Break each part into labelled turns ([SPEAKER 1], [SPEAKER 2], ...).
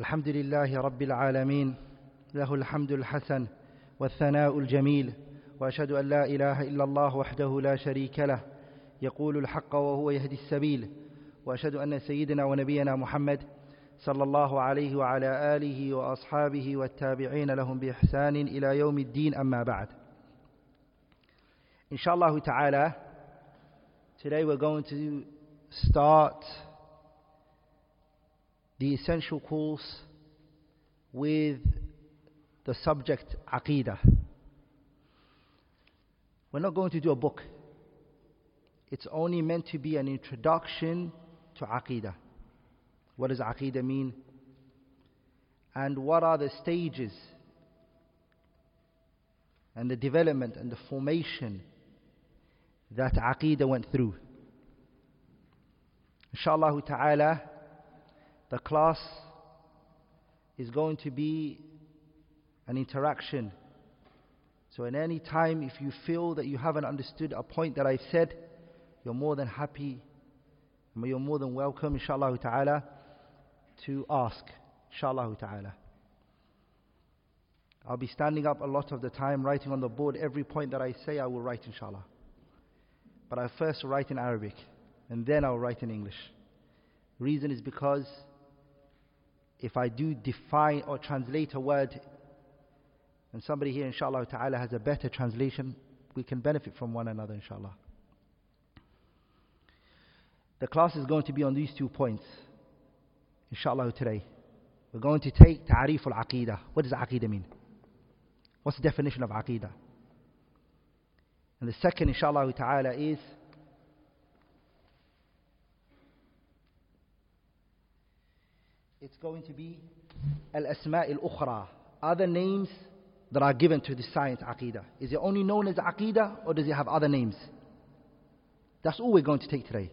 [SPEAKER 1] الحمد لله رب العالمين له الحمد الحسن والثناء الجميل وأشهد أن لا إله إلا الله وحده لا شريك له يقول الحق وهو يهدي السبيل وأشهد أن سيدنا ونبينا محمد صلى الله عليه وعلى آله وأصحابه والتابعين لهم بإحسان إلى يوم الدين أما بعد. inshallah ta'ala today we're going to start the essential course with the subject Aqidah. We're not going to do a book. It's only meant to be an introduction to Aqidah. What does Aqidah mean? And what are the stages and the development and the formation that Aqidah went through? Inshallah ta'ala, the class is going to be an interaction. So, at any time, if you feel that you haven't understood a point that I've said, you're more than happy, you're more than welcome, inshallah ta'ala, to ask, inshallah ta'ala. I'll be standing up a lot of the time, writing on the board every point that I say, I will write, inshallah. But I first write in Arabic, and then I'll write in English. Reason is because if I do define or translate a word, and somebody here, inshallah ta'ala, has a better translation, we can benefit from one another, inshallah. The class is going to be on these two points, inshallah, today. We're going to take ta'arif al-aqidah. What does aqidah mean? What's the definition of aqidah? And the second, inshallah ta'ala, is it's going to be al-asma' al-ukhra, other names that are given to the science aqidah. Is it only known as aqidah or does it have other names? That's all we're going to take today.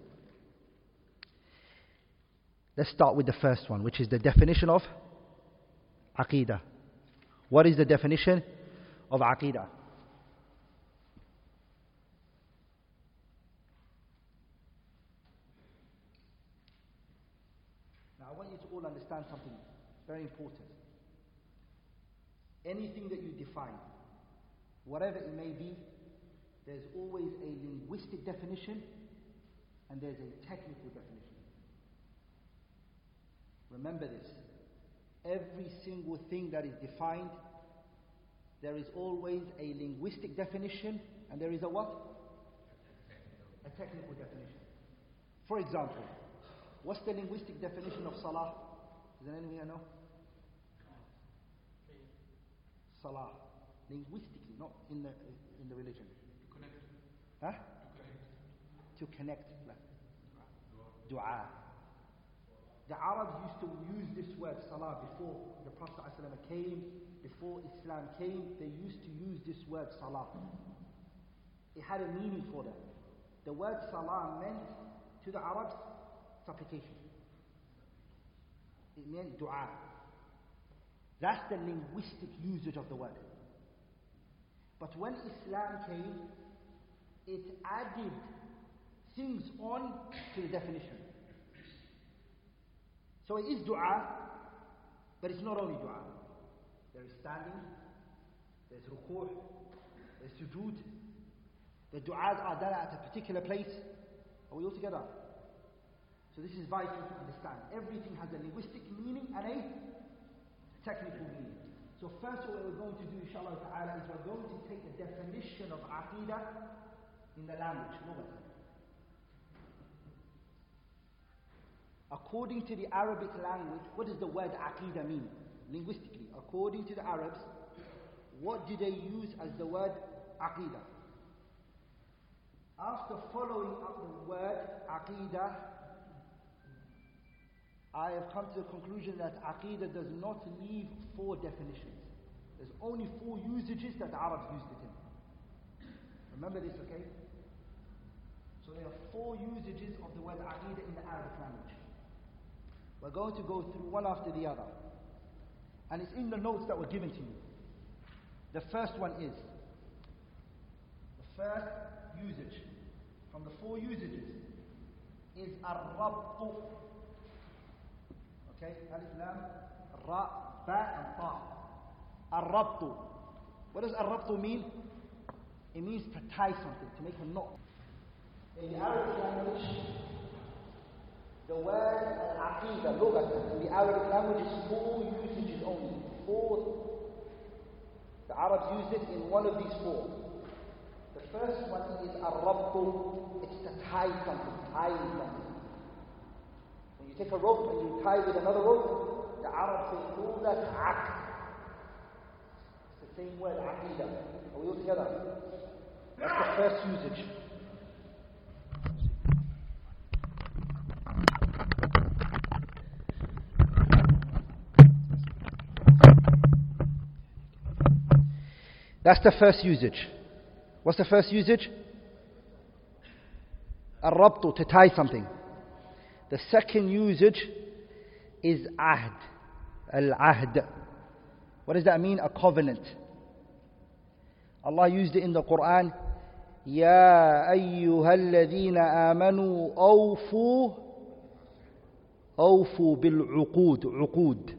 [SPEAKER 1] Let's start with the first one, which is the definition of aqidah. What is the definition of aqidah? Now, I want you to all understand something very important. Anything that you define, whatever it may be, there's always a linguistic definition and there's a technical definition. Remember this. Every single thing that is defined, there is always a linguistic definition and there is a what? A technical definition. For example, what's the linguistic definition of salah? Does anyone here know? Salah. Linguistically, not in the, in the religion.
[SPEAKER 2] To connect.
[SPEAKER 1] Huh?
[SPEAKER 2] To connect.
[SPEAKER 1] To connect. Dua. The Arabs used to use this word salah before the Prophet ﷺ came, before Islam came, they used to use this word salah. It had a meaning for them. The word salah meant to the Arabs supplication. It meant dua. That's the linguistic usage of the word. But when Islam came, it added things on to the definition. So it is dua, but it's not only dua. There is standing, there's ruku', there's sujood. The du'as are done at a particular place. Are we all together? So this is vital to understand. Everything has a linguistic meaning and a technical meaning. So first of what we're going to do, inshallah ta'ala, is we're going to take the definition of aqidah in the language. According to the Arabic language, what does the word aqidah mean? Linguistically, according to the Arabs, what do they use as the word aqidah? After following up the word aqidah, I have come to the conclusion that aqidah does not leave four definitions. There's only four usages that the Arabs used it in. Remember this, okay? So there are four usages of the word aqidah in the Arabic language. We're going to go through one after the other. And it's in the notes that were given to you. The first one is the first usage from the four usages is ar-rabtu. Okay, alif lam, ra, ba, and ta. Ar-rabtu. What does ar-rabtu mean? It means to tie something, to make a knot. In the Arabic language, the word al-aqidah, lugatan, in the Arabic language is four usages only. Four. The Arabs use it in one of these four. The first one is ar-rabtu. It's to tie something, tying something. Take a rope and you tie with another rope, the Arabs say, that aqd. It's the same word, aqidah. Are we all together? That's the first usage. That's the first usage. What's the first usage? Ar-rabtu, to tie something. The second usage is ahd. Al-ahd. What does that mean? A covenant. Allah used it in the Quran. يا أيها الذين آمنوا أوفوا أوفوا بالعقود عقود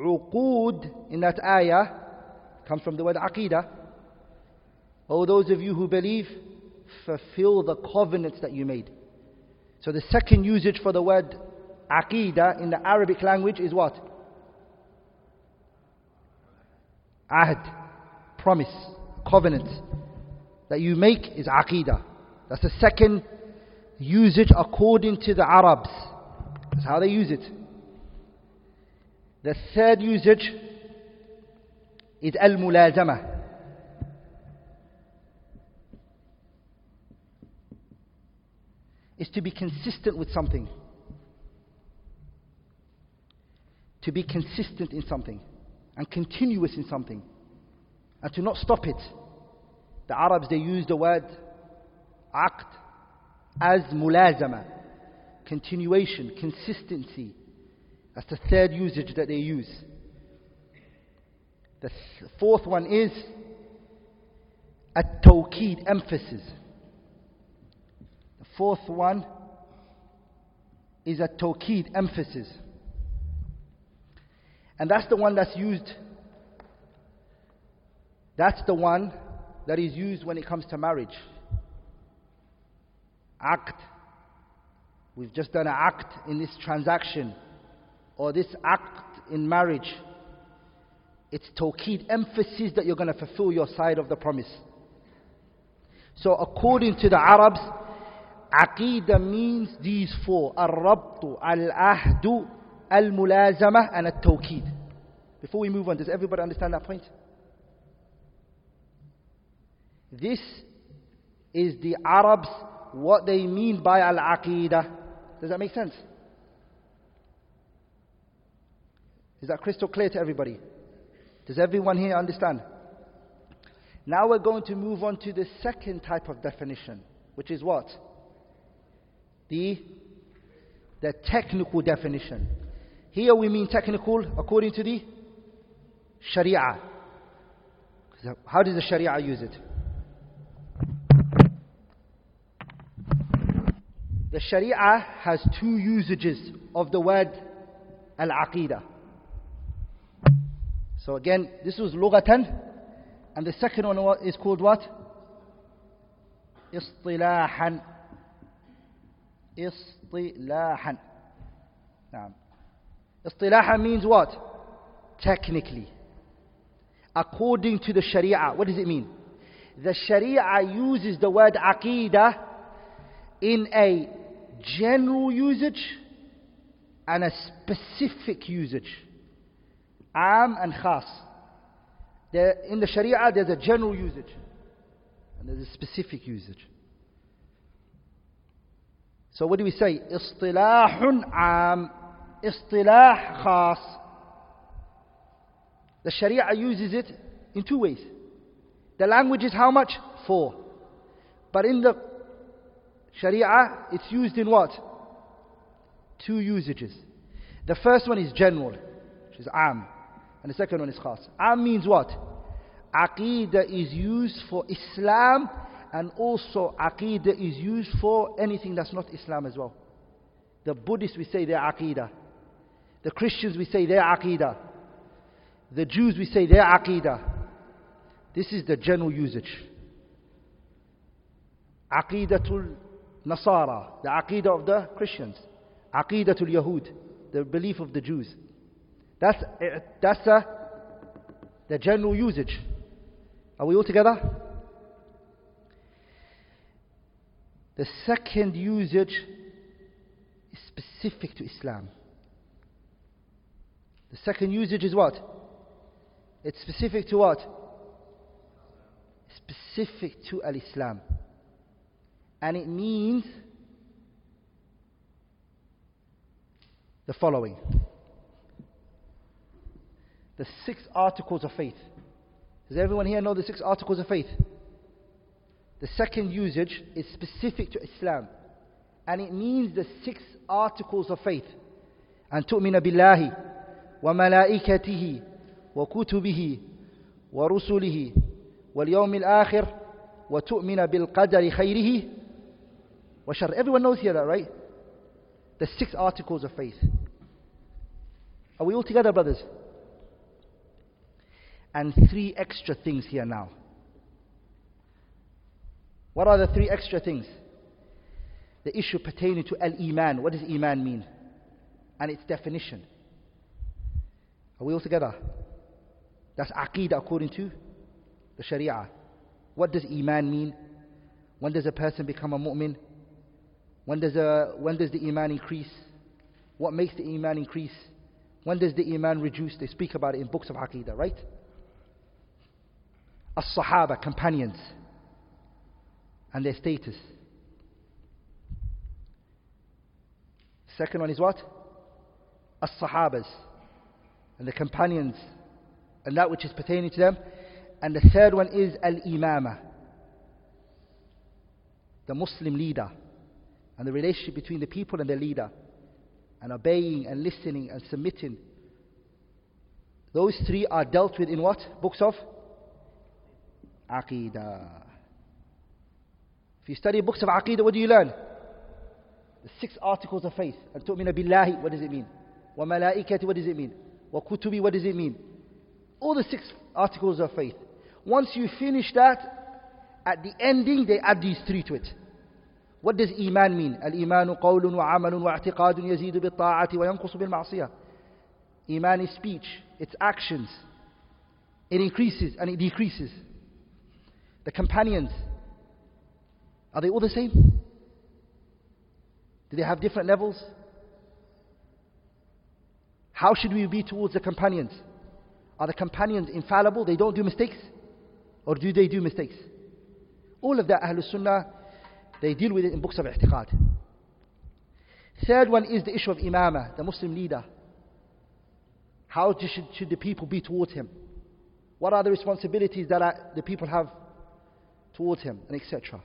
[SPEAKER 1] عقود in that ayah comes from the word aqidah. Oh, those of you who believe, fulfill the covenants that you made. so the second usage for the word aqidah in the Arabic language is what? Ahd, promise, covenant that you make is aqidah. That's the second usage according to the Arabs. That's how they use it. The third usage is al-mulazama. Is to be consistent with something. To be consistent in something and continuous in something and to not stop it. The Arabs they use the word aqd as mulazama, continuation, consistency. That's the third usage that they use. The fourth one is at tawqid, emphasis. Fourth one is a tawqid, emphasis. And that's the one that's used. That's the one that is used when it comes to marriage. Act. We've just done an act in this transaction, or this act in marriage. It's tawqid, emphasis that you're going to fulfill your side of the promise. So, according to the Arabs, aqidah means these four al-rabtu, al-ahdu, al-mulazama, and al-tawqid. Before we move on, does everybody understand that point? This is the Arabs, what they mean by al aqidah. Does that make sense? Is that crystal clear to everybody? Does everyone here understand? Now we're going to move on to the second type of definition, which is what? The, the technical definition. Here we mean technical according to the Sharia. How does the Sharia use it? The Sharia has two usages of the word al aqidah. So again, this was lughatan, and the second one is called what? Istilahan. Istilahan. Naam. Istilahan means what? Technically. According to the Sharia. What does it mean? The Sharia uses the word aqidah in a general usage and a specific usage. Am and khas. There, in the Sharia, there's a general usage and there's a specific usage. So what do we say? Istilahun am, istilah khas. The Sharia uses it in two ways. The language is how much? Four. But in the Sharia, it's used in what? Two usages. The first one is general, which is am, and the second one is khas. Am means what? Aqidah is used for Islam, and also Aqidah is used for anything that's not Islam as well. The Buddhists, we say they're Aqidah. The Christians, we say their aqidah. The Jews, we say their aqidah. This is the general usage. Aqidatul Nasara, the aqidah of the Christians. Aqidatul Yahud, the belief of the Jews. That's, eh, that's the, the general usage. Are we all together? The second usage is specific to Islam. The second usage is what? It's specific to what? Specific to Al Islam. And it means the following the six articles of faith. Does everyone here know the six articles of faith? The second usage is specific to Islam. And it means the six articles of faith. أن تؤمن بالله وملائكته وكتبه ورسله واليوم الآخر وتؤمن بالقدر خيره وشر. Everyone knows here that, right? The six articles of faith. Are we all together, brothers? And three extra things here now. What are the three extra things? The issue pertaining to Al Iman. What does Iman mean? And its definition. Are we all together? That's Aqidah according to the Sharia. What does Iman mean? When does a person become a mu'min? When does, a, when does the Iman increase? What makes the Iman increase? When does the Iman reduce? They speak about it in books of Aqidah, right? As Sahaba, companions, and their status. Second one is what? As Sahabas, and the companions, and that which is pertaining to them. And the third one is Al Imama, the Muslim leader, and the relationship between the people and their leader, and obeying and listening and submitting. Those three are dealt with in what? Books of Aqidah. If you study books of Aqidah, what do you learn? The six articles of faith. And tu'mina billahi, what does it mean? Wa malaikati, what does it mean? Wa kutubi, what does it mean? All the six articles of faith. Once you finish that, at the ending they add these three to it. What does Iman mean? Al-Imanu qawlun wa amalun wa i'tiqadun yazidu bil ta'ati wa yanqusu bil ma'siyah. Iman is speech, it's actions. It increases and it decreases. The companions, are they all the same? Do they have different levels? How should we be towards the companions? Are the companions infallible? They don't do mistakes? Or do they do mistakes? All of that, Ahlul Sunnah, they deal with it in books of i'tiqad. Third one is the issue of imamah, the Muslim leader. How should, should the people be towards him? What are the responsibilities that the people have towards him, and etc.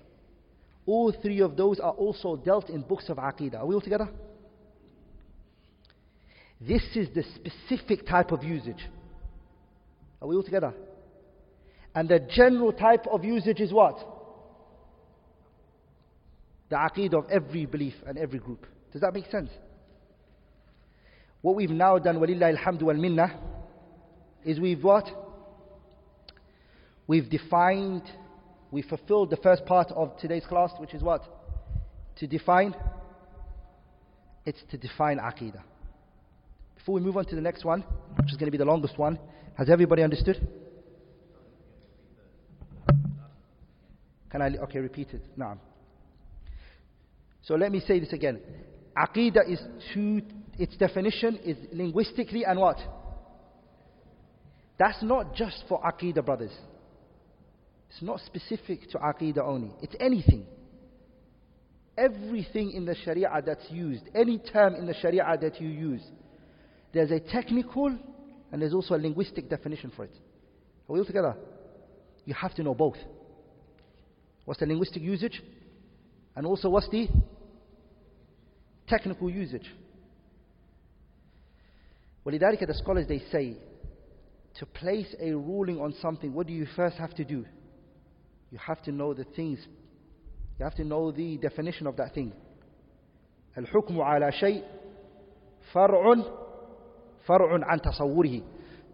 [SPEAKER 1] All three of those are also dealt in books of Aqidah. Are we all together? This is the specific type of usage. Are we all together? And the general type of usage is what? The Aqidah of every belief and every group. Does that make sense? What we've now done, walillah alhamdu wal minna, is we've what? We've defined we fulfilled the first part of today's class, which is what? To define. It's to define Aqidah. Before we move on to the next one, which is going to be the longest one, has everybody understood? Can I, okay, repeat it. Now. So let me say this again. Aqidah is two, its definition is linguistically and what? That's not just for Aqidah, brothers. It's not specific to Aqidah only, it's anything. Everything in the Sharia that's used, any term in the Sharia that you use, there's a technical and there's also a linguistic definition for it. Are we all together? You have to know both. What's the linguistic usage? And also what's the technical usage? ولذلك the scholars they say to place a ruling on something what do you first have to do you have to know the things. You have to know the definition of that thing. الحكم على شيء فرع فرع عن تصوره.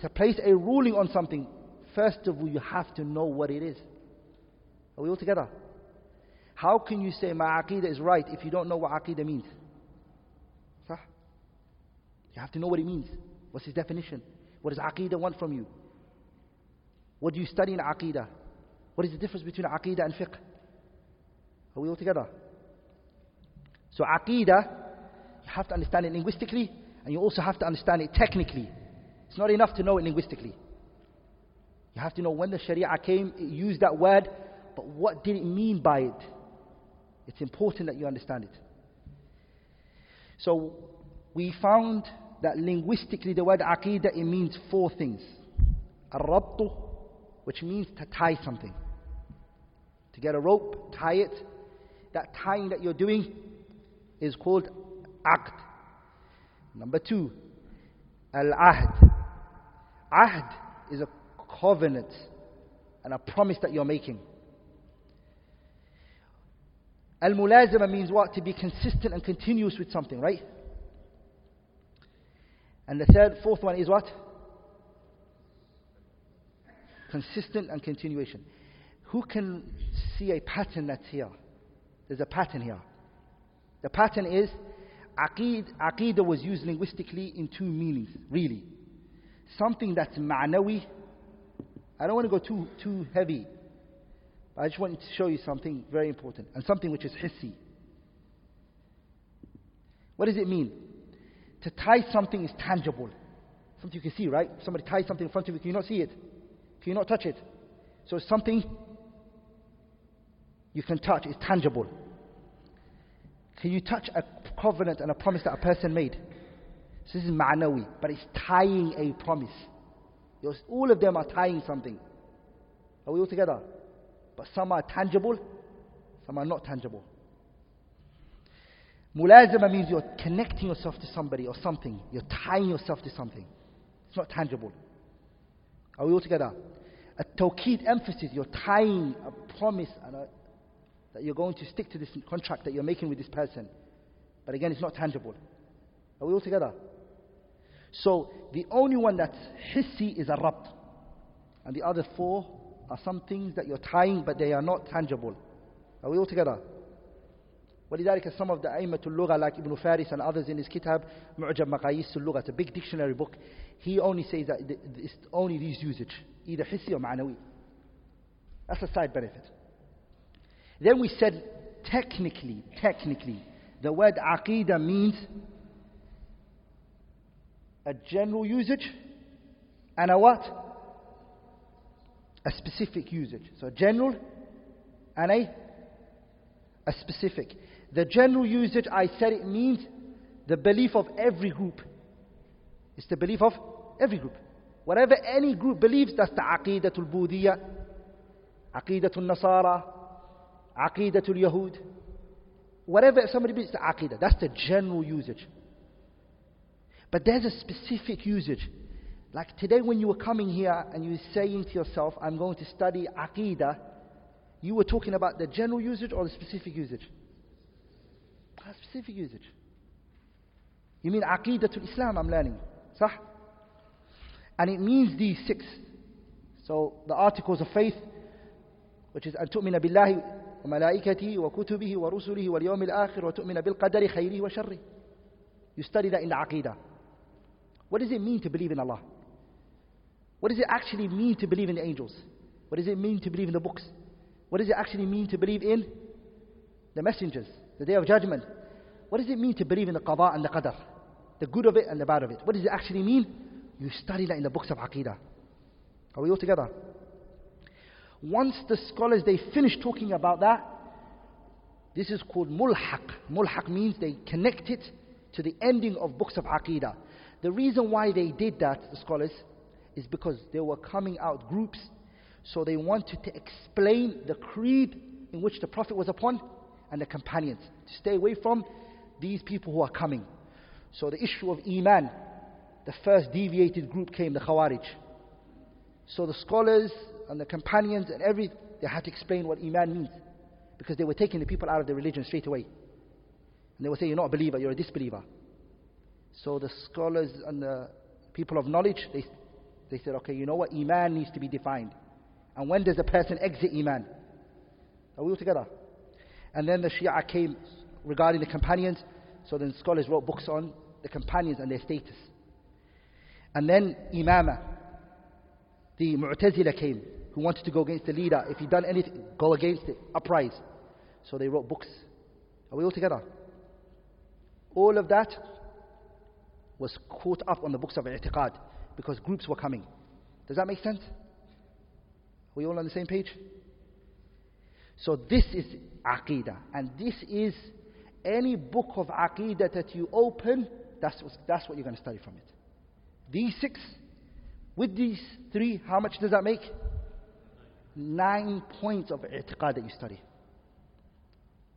[SPEAKER 1] To place a ruling on something, first of all, you have to know what it is. Are we all together? How can you say my aqidah is right if you don't know what aqidah means? صح? You have to know what it means. What's its definition? What does aqidah want from you? What do you study in aqidah? What is the difference between aqidah and fiqh? Are we all together? So aqidah, you have to understand it linguistically and you also have to understand it technically. It's not enough to know it linguistically. You have to know when the Sharia came, it used that word, but what did it mean by it? It's important that you understand it. So we found that linguistically the word aqidah it means four things. Ar-rabtu, which means to tie something. To get a rope, tie it. That tying that you're doing is called aqd. Number two, al-ahd. Ahd is a covenant and a promise that you're making. Al mulazama means what? To be consistent and continuous with something, right? And the third, fourth one is what? Consistent and continuation. Who can see a pattern that's here? There's a pattern here. The pattern is aqid, aqidah was used linguistically in two meanings, really. Something that's ma'nawi. I don't want to go too, too heavy I just want to show you something very important and something which is hissi. What does it mean? To tie something is tangible. Something you can see, right? Somebody ties something in front of you, can you not see it? Can you not touch it? So something you can touch it's tangible. Can you touch a covenant and a promise that a person made? So this is ma'nawi, but it's tying a promise. All of them are tying something. Are we all together? But some are tangible, some are not tangible. Mulazama means you're connecting yourself to somebody or something. You're tying yourself to something. It's not tangible. Are we all together? A tawqid emphasis, you're tying a promise and a, that you're going to stick to this contract that you're making with this person. But again, it's not tangible. Are we all together? So the only one that's hissi is a rabt. And the other four are some things that you're tying but they are not tangible. Are we all together? ولذلك some of the أئمة اللغة like Ibn Faris and others in his kitab معجم مقاييس اللغة it's a big dictionary book he only says that it's only these usage either حسي or معنوي that's a side benefit then we said technically technically the word aqidah means a general usage and a what a specific usage. So general and a, a specific. The general usage, I said it means the belief of every group. It's the belief of every group. Whatever any group believes, that's the Aqidatul Budiyya, Aqidatul Nasara, Aqidatul Yahud. Whatever somebody means to Aqidah, that's the general usage. But there's a specific usage. Like today, when you were coming here and you were saying to yourself, I'm going to study Aqidah, you were talking about the general usage or the specific usage? A specific usage. You mean Aqidatul Islam, I'm learning. Sah? And it means these six. So the articles of faith, which is Antu'mina Billahi وملائكته وكتبه ورسله واليوم الآخر وتؤمن بالقدر خيره وشره. You study that in the Aqidah. What does it mean to believe in Allah? What does it actually mean to believe in the angels? What does it mean to believe in the books? What does it actually mean to believe in the messengers, the day of judgment? What does it mean to believe in the qada and the qadar? The good of it and the bad of it. What does it actually mean? You study that in the books of Aqidah. Are we all together? Once the scholars they finish talking about that, this is called mulhaq. Mulhaq means they connect it to the ending of books of Aqidah. The reason why they did that, the scholars, is because there were coming out groups, so they wanted to explain the creed in which the Prophet was upon and the companions, to stay away from these people who are coming. So the issue of Iman, the first deviated group came, the Khawarij. So the scholars and the companions and every, they had to explain what Iman means. Because they were taking the people out of their religion straight away. And they would say, you're not a believer, you're a disbeliever. So the scholars and the people of knowledge, they, they said, okay, you know what? Iman needs to be defined. And when does a person exit Iman? Are we all together? And then the Shia came regarding the companions. So then scholars wrote books on the companions and their status. And then Imama, the Mu'tazila came, wanted to go against the leader. If he done anything, go against it, uprise. So they wrote books. Are we all together? All of that was caught up on the books of i'tiqad because groups were coming. Does that make sense? Are we all on the same page? So this is Aqidah. And this is any book of Aqidah that you open, that's what, that's what you're going to study from it. These six, with these three, how much does that make? Nine points of i'tiqad that you study.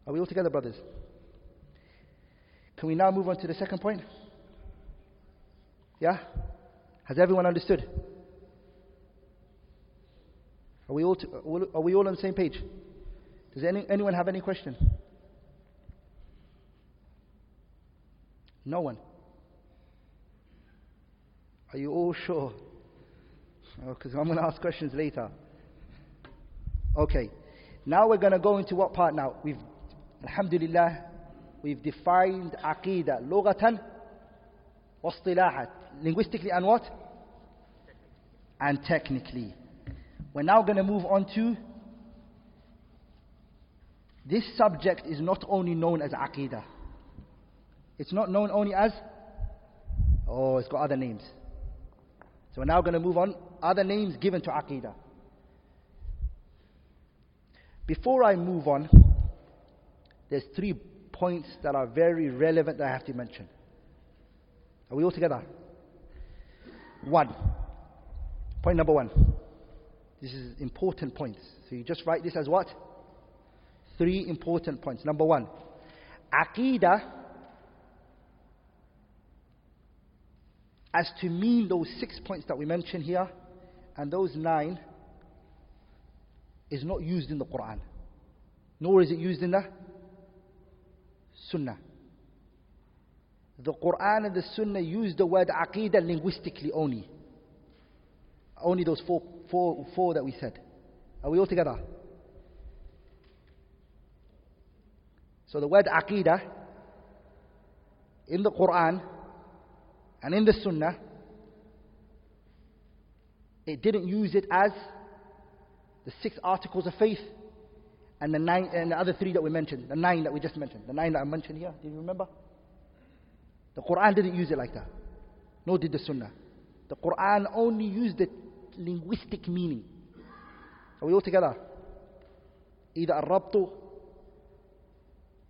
[SPEAKER 1] Are we all together, brothers? Can we now move on to the second point? Yeah? Has everyone understood? Are we all, to, are we all on the same page? Does any, anyone have any question? No one. Are you all sure? Because oh, I'm going to ask questions later. Okay. Now we're going to go into what part now? We've, alhamdulillah, we've defined aqidah, lughatan, wastilahat, linguistically and what? And technically. We're now going to move on to this subject is not only known as aqidah. It's not known only as, oh, it's got other names. So we're now going to move on. Other names given to aqidah. Before I move on, there's three points that are very relevant that I have to mention. Are we all together? One. Point number one. This is important points. So you just write this as what? Three important points. Number one. Aqidah as to mean those six points that we mentioned here and those nine is not used in the Quran, nor is it used in the Sunnah. The Quran and the Sunnah use the word aqidah linguistically only. Only those four, four, four that we said. Are we all together? So the word aqidah in the Quran and in the Sunnah, it didn't use it as the six articles of faith and the nine and the other three that we mentioned, the nine that we just mentioned, the nine that I mentioned here. Do you remember? The Quran didn't use it like that. Nor did the Sunnah. The Quran only used the linguistic meaning. Are we all together? Either al-rabtu,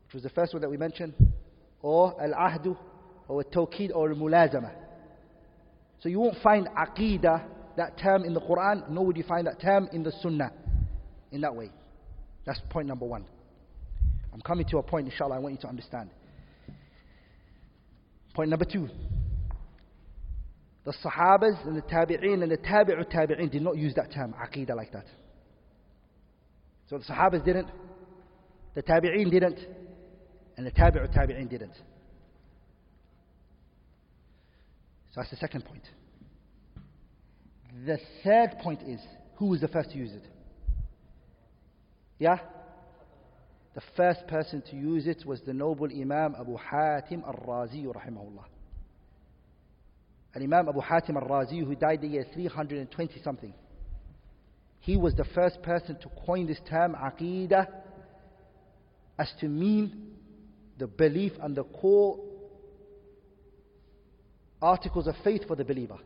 [SPEAKER 1] which was the first one that we mentioned, or al-ahdu, or tawqid or mulazama. So you won't find aqidah, that term in the Quran, nor would you find that term in the Sunnah in that way. That's point number one. I'm coming to a point, inshallah, I want you to understand. Point number two. The Sahabas and the Tabi'een and the Tabi'ut Tabi'een did not use that term, aqidah, like that. So the Sahabas didn't, the Tabi'een didn't, and the Tabi'ut Tabi'een didn't. So that's the second point. The third point is who was the first to use it? Yeah? The first person to use it was the noble Imam Abu Hatim al-Razi rahimahullah. Imam Abu Hatim al-Razi who died the year 320 something. He was the first person to coin this term aqidah as to mean the belief and the core articles of faith for the believer.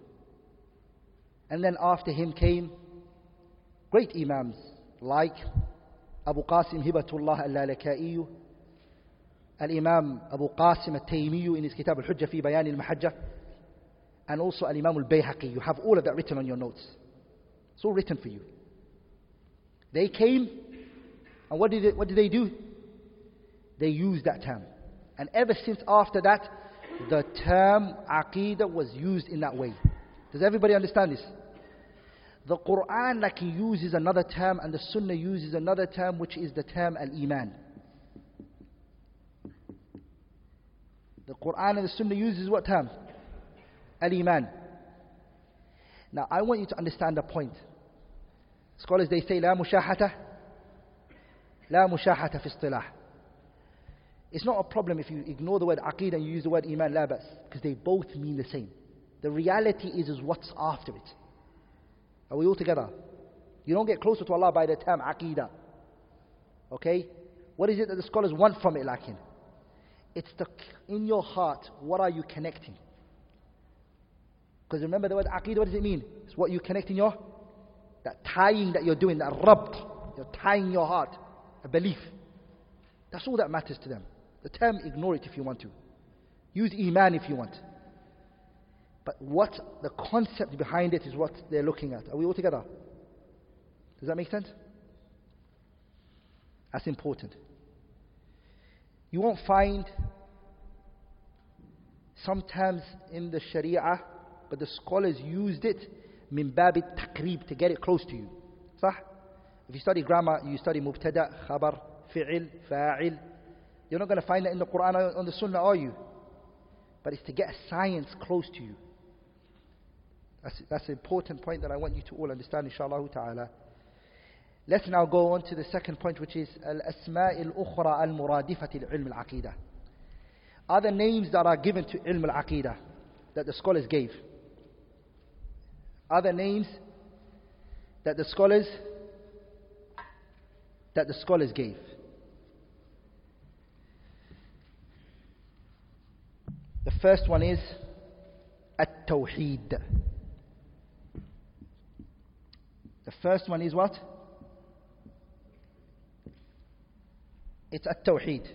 [SPEAKER 1] And then after him came great Imams like Abu Qasim Hibatullah al-Lalaka'i, Al-Imam Abu Qasim al-Taymiyu in his Kitab al-Hujjah fi Bayan al-Mahajjah, and also Al-Imam al-Bayhaqi. You have all of that written on your notes. It's all written for you. They came, and what did, they, what did they do? They used that term. And ever since after that, the term aqidah was used in that way. Does everybody understand this? The Quran like he uses another term and the Sunnah uses another term which is the term al-Iman. The Quran and the Sunnah uses what term? Al-Iman. Now, I want you to understand the point. Scholars, they say, لا مشاحة لا مشاحة في اصطلاح It's not a problem if you ignore the word aqid and you use the word iman, la bas, because they both mean the same. The reality is, is what's after it. Are we all together? You don't get closer to Allah by the term aqidah. Okay? What is it that the scholars want from it, lakin? It's the, in your heart, what are you connecting? Because remember the word aqidah, what does it mean? It's what you connect in your, that tying that you're doing, that rabt, you're tying your heart, a belief. That's all that matters to them. The term, ignore it if you want to. Use iman if you want. But what the concept behind it is what they're looking at. Are we all together? Does that make sense? That's important. You won't find sometimes in the Sharia, but the scholars used it min takrib to get it close to you. صح? If you study grammar, you study mubtada, khabar, fi'il, fa'il. You're not going to find that in the Quran or on the Sunnah, are you? But it's to get a science close to you. That's, that's an important point that I want you to all understand, inshallah ta'ala. Let's now go on to the second point, which is al-asma' al-ukhra al-muradifati al-ilm al-aqidah. Other names that are given to ilm al-aqidah that the scholars gave. Other names that the scholars that the scholars gave. The first one is at-tawheed. The first one is what? It's at tawheed.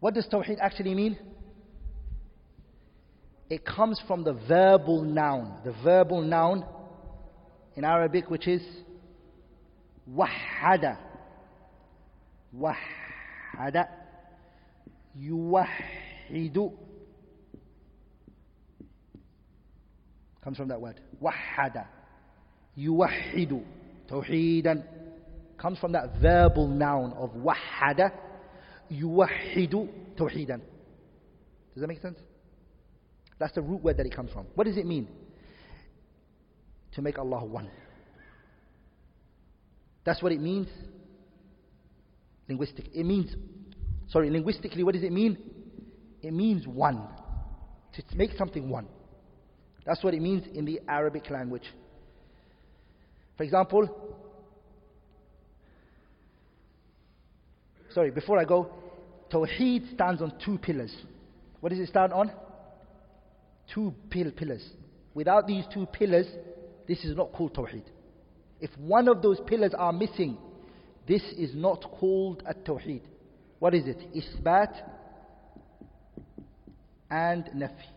[SPEAKER 1] What does tawheed actually mean? It comes from the verbal noun. The verbal noun in Arabic, which is wahada. Wahada. Yuwahidu. Comes from that word. Wahada. Yuwahidu. Tawheedan comes from that verbal noun of wahada, yuwahidu tawheedan. Does that make sense? That's the root word that it comes from. What does it mean? To make Allah one. That's what it means. Linguistic. It means, sorry, linguistically, what does it mean? It means one. To make something one. That's what it means in the Arabic language. For example, sorry, before I go, Tawheed stands on two pillars. What does it stand on? Two pill pillars. Without these two pillars, this is not called Tawheed. If one of those pillars are missing, this is not called a Tawheed. What is it? Isbat and Nafi.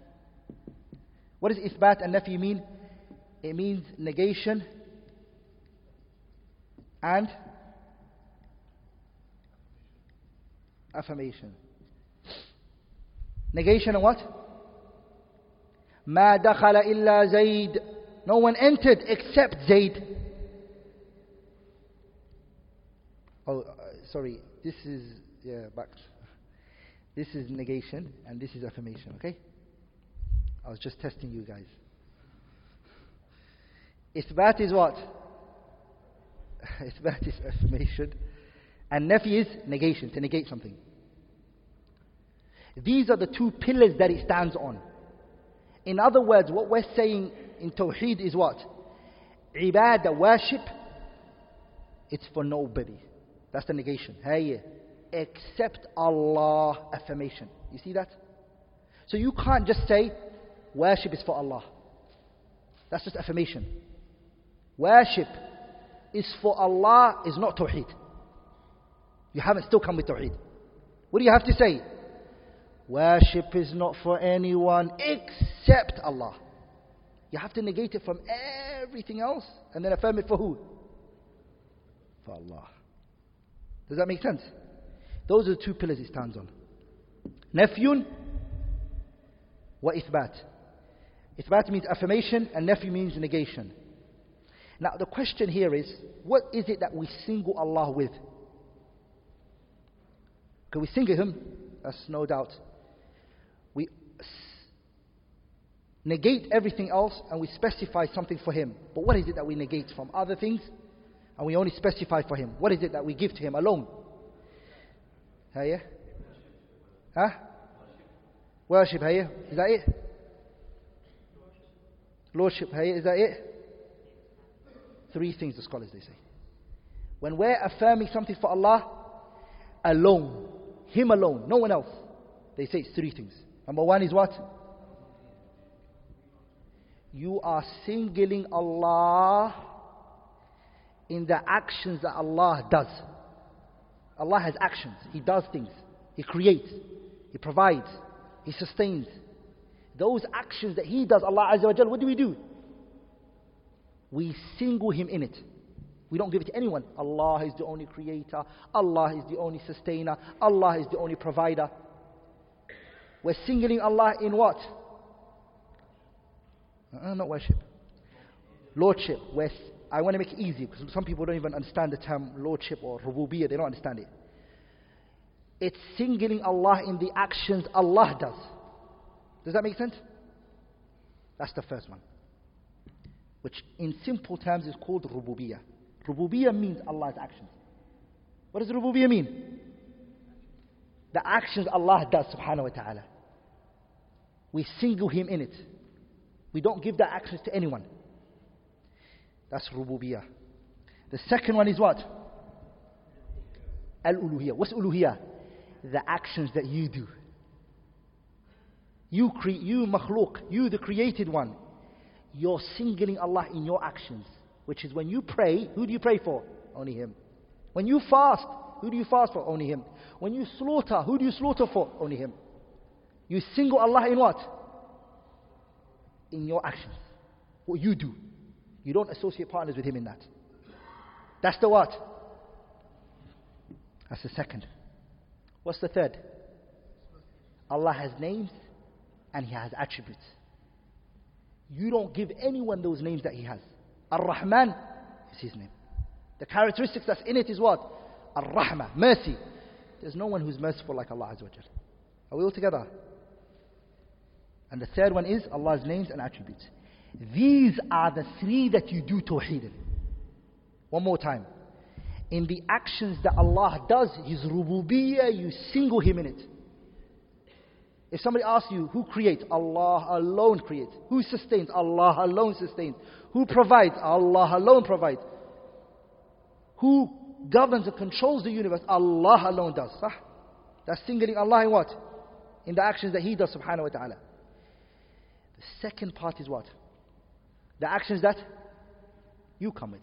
[SPEAKER 1] What does Isbat and Nafi mean? It means negation and affirmation. Negation and what? ما دخل إلا زيد. No one entered except Zaid. Oh, uh, sorry. This is yeah, back. This is negation and this is affirmation. Okay. I was just testing you guys. Isbat is what? Isbat is affirmation. And nafi is negation, to negate something. These are the two pillars that it stands on. In other words, what we're saying in Tawheed is what? Ibadah, worship, it's for nobody. That's the negation. Hey, except Allah, affirmation. You see that? So you can't just say, worship is for Allah. That's just affirmation. Worship is for Allah is not Tawheed. You haven't still come with Tawheed. What do you have to say? Worship is not for anyone except Allah. You have to negate it from everything else and then affirm it for who? For Allah. Does that make sense? Those are the two pillars it stands on. Nafyun wa ithbat. Ithbat means affirmation and nafy means negation. Now the question here is, what is it that we single Allah with? Can we single Him? That's no doubt. We negate everything else and we specify something for Him. But what is it that we negate from other things and we only specify for Him? What is it that we give to Him alone? Huh, yeah? Huh? Worship, hey? Is that it? Lordship, hey? Is that it? Three things the scholars they say. When we're affirming something for Allah, alone, Him alone, no one else, they say it's three things. Number one is what? You are singling Allah in the actions that Allah does. Allah has actions. He does things. He creates. He provides. He sustains. Those actions that He does, Allah Azza wa Jal, what do we do? We single Him in it. We don't give it to anyone. Allah is the only creator. Allah is the only sustainer. Allah is the only provider. We're singling Allah in what? Uh, not worship. Lordship. Where I want to make it easy because some people don't even understand the term lordship or rububiyyah. They don't understand it. It's singling Allah in the actions Allah does. Does that make sense? That's the first one. Which in simple terms is called rububiyyah. Rububiyyah means Allah's actions. What does rububiyyah mean? The actions Allah does subhanahu wa ta'ala. We single Him in it. We don't give the actions to anyone. That's rububiyyah. The second one is what? Al-uluhiyyah. What's uluhiyyah? The actions that you do. You, cre- you makhluk, you the created one. You're singling Allah in your actions. Which is when you pray, who do you pray for? Only Him. When you fast, who do you fast for? Only Him. When you slaughter, who do you slaughter for? Only Him. You single Allah in what? In your actions. What you do. You don't associate partners with Him in that. That's the what? That's the second. What's the third? Allah has names and He has attributes. You don't give anyone those names that He has. Ar-Rahman is His name. The characteristics that's in it is what? Ar-Rahmah, mercy. There's no one who's merciful like Allah. Are we all together? And the third one is Allah's names and attributes. These are the three that you do tawheed in. One more time. In the actions that Allah does, His rububiyyah, you single Him in it. If somebody asks you, who creates? Allah alone creates. Who sustains? Allah alone sustains. Who provides? Allah alone provides. Who governs and controls the universe? Allah alone does. Sah? That's singling Allah in what? In the actions that He does, subhanahu wa ta'ala. The second part is what? The actions that you come with.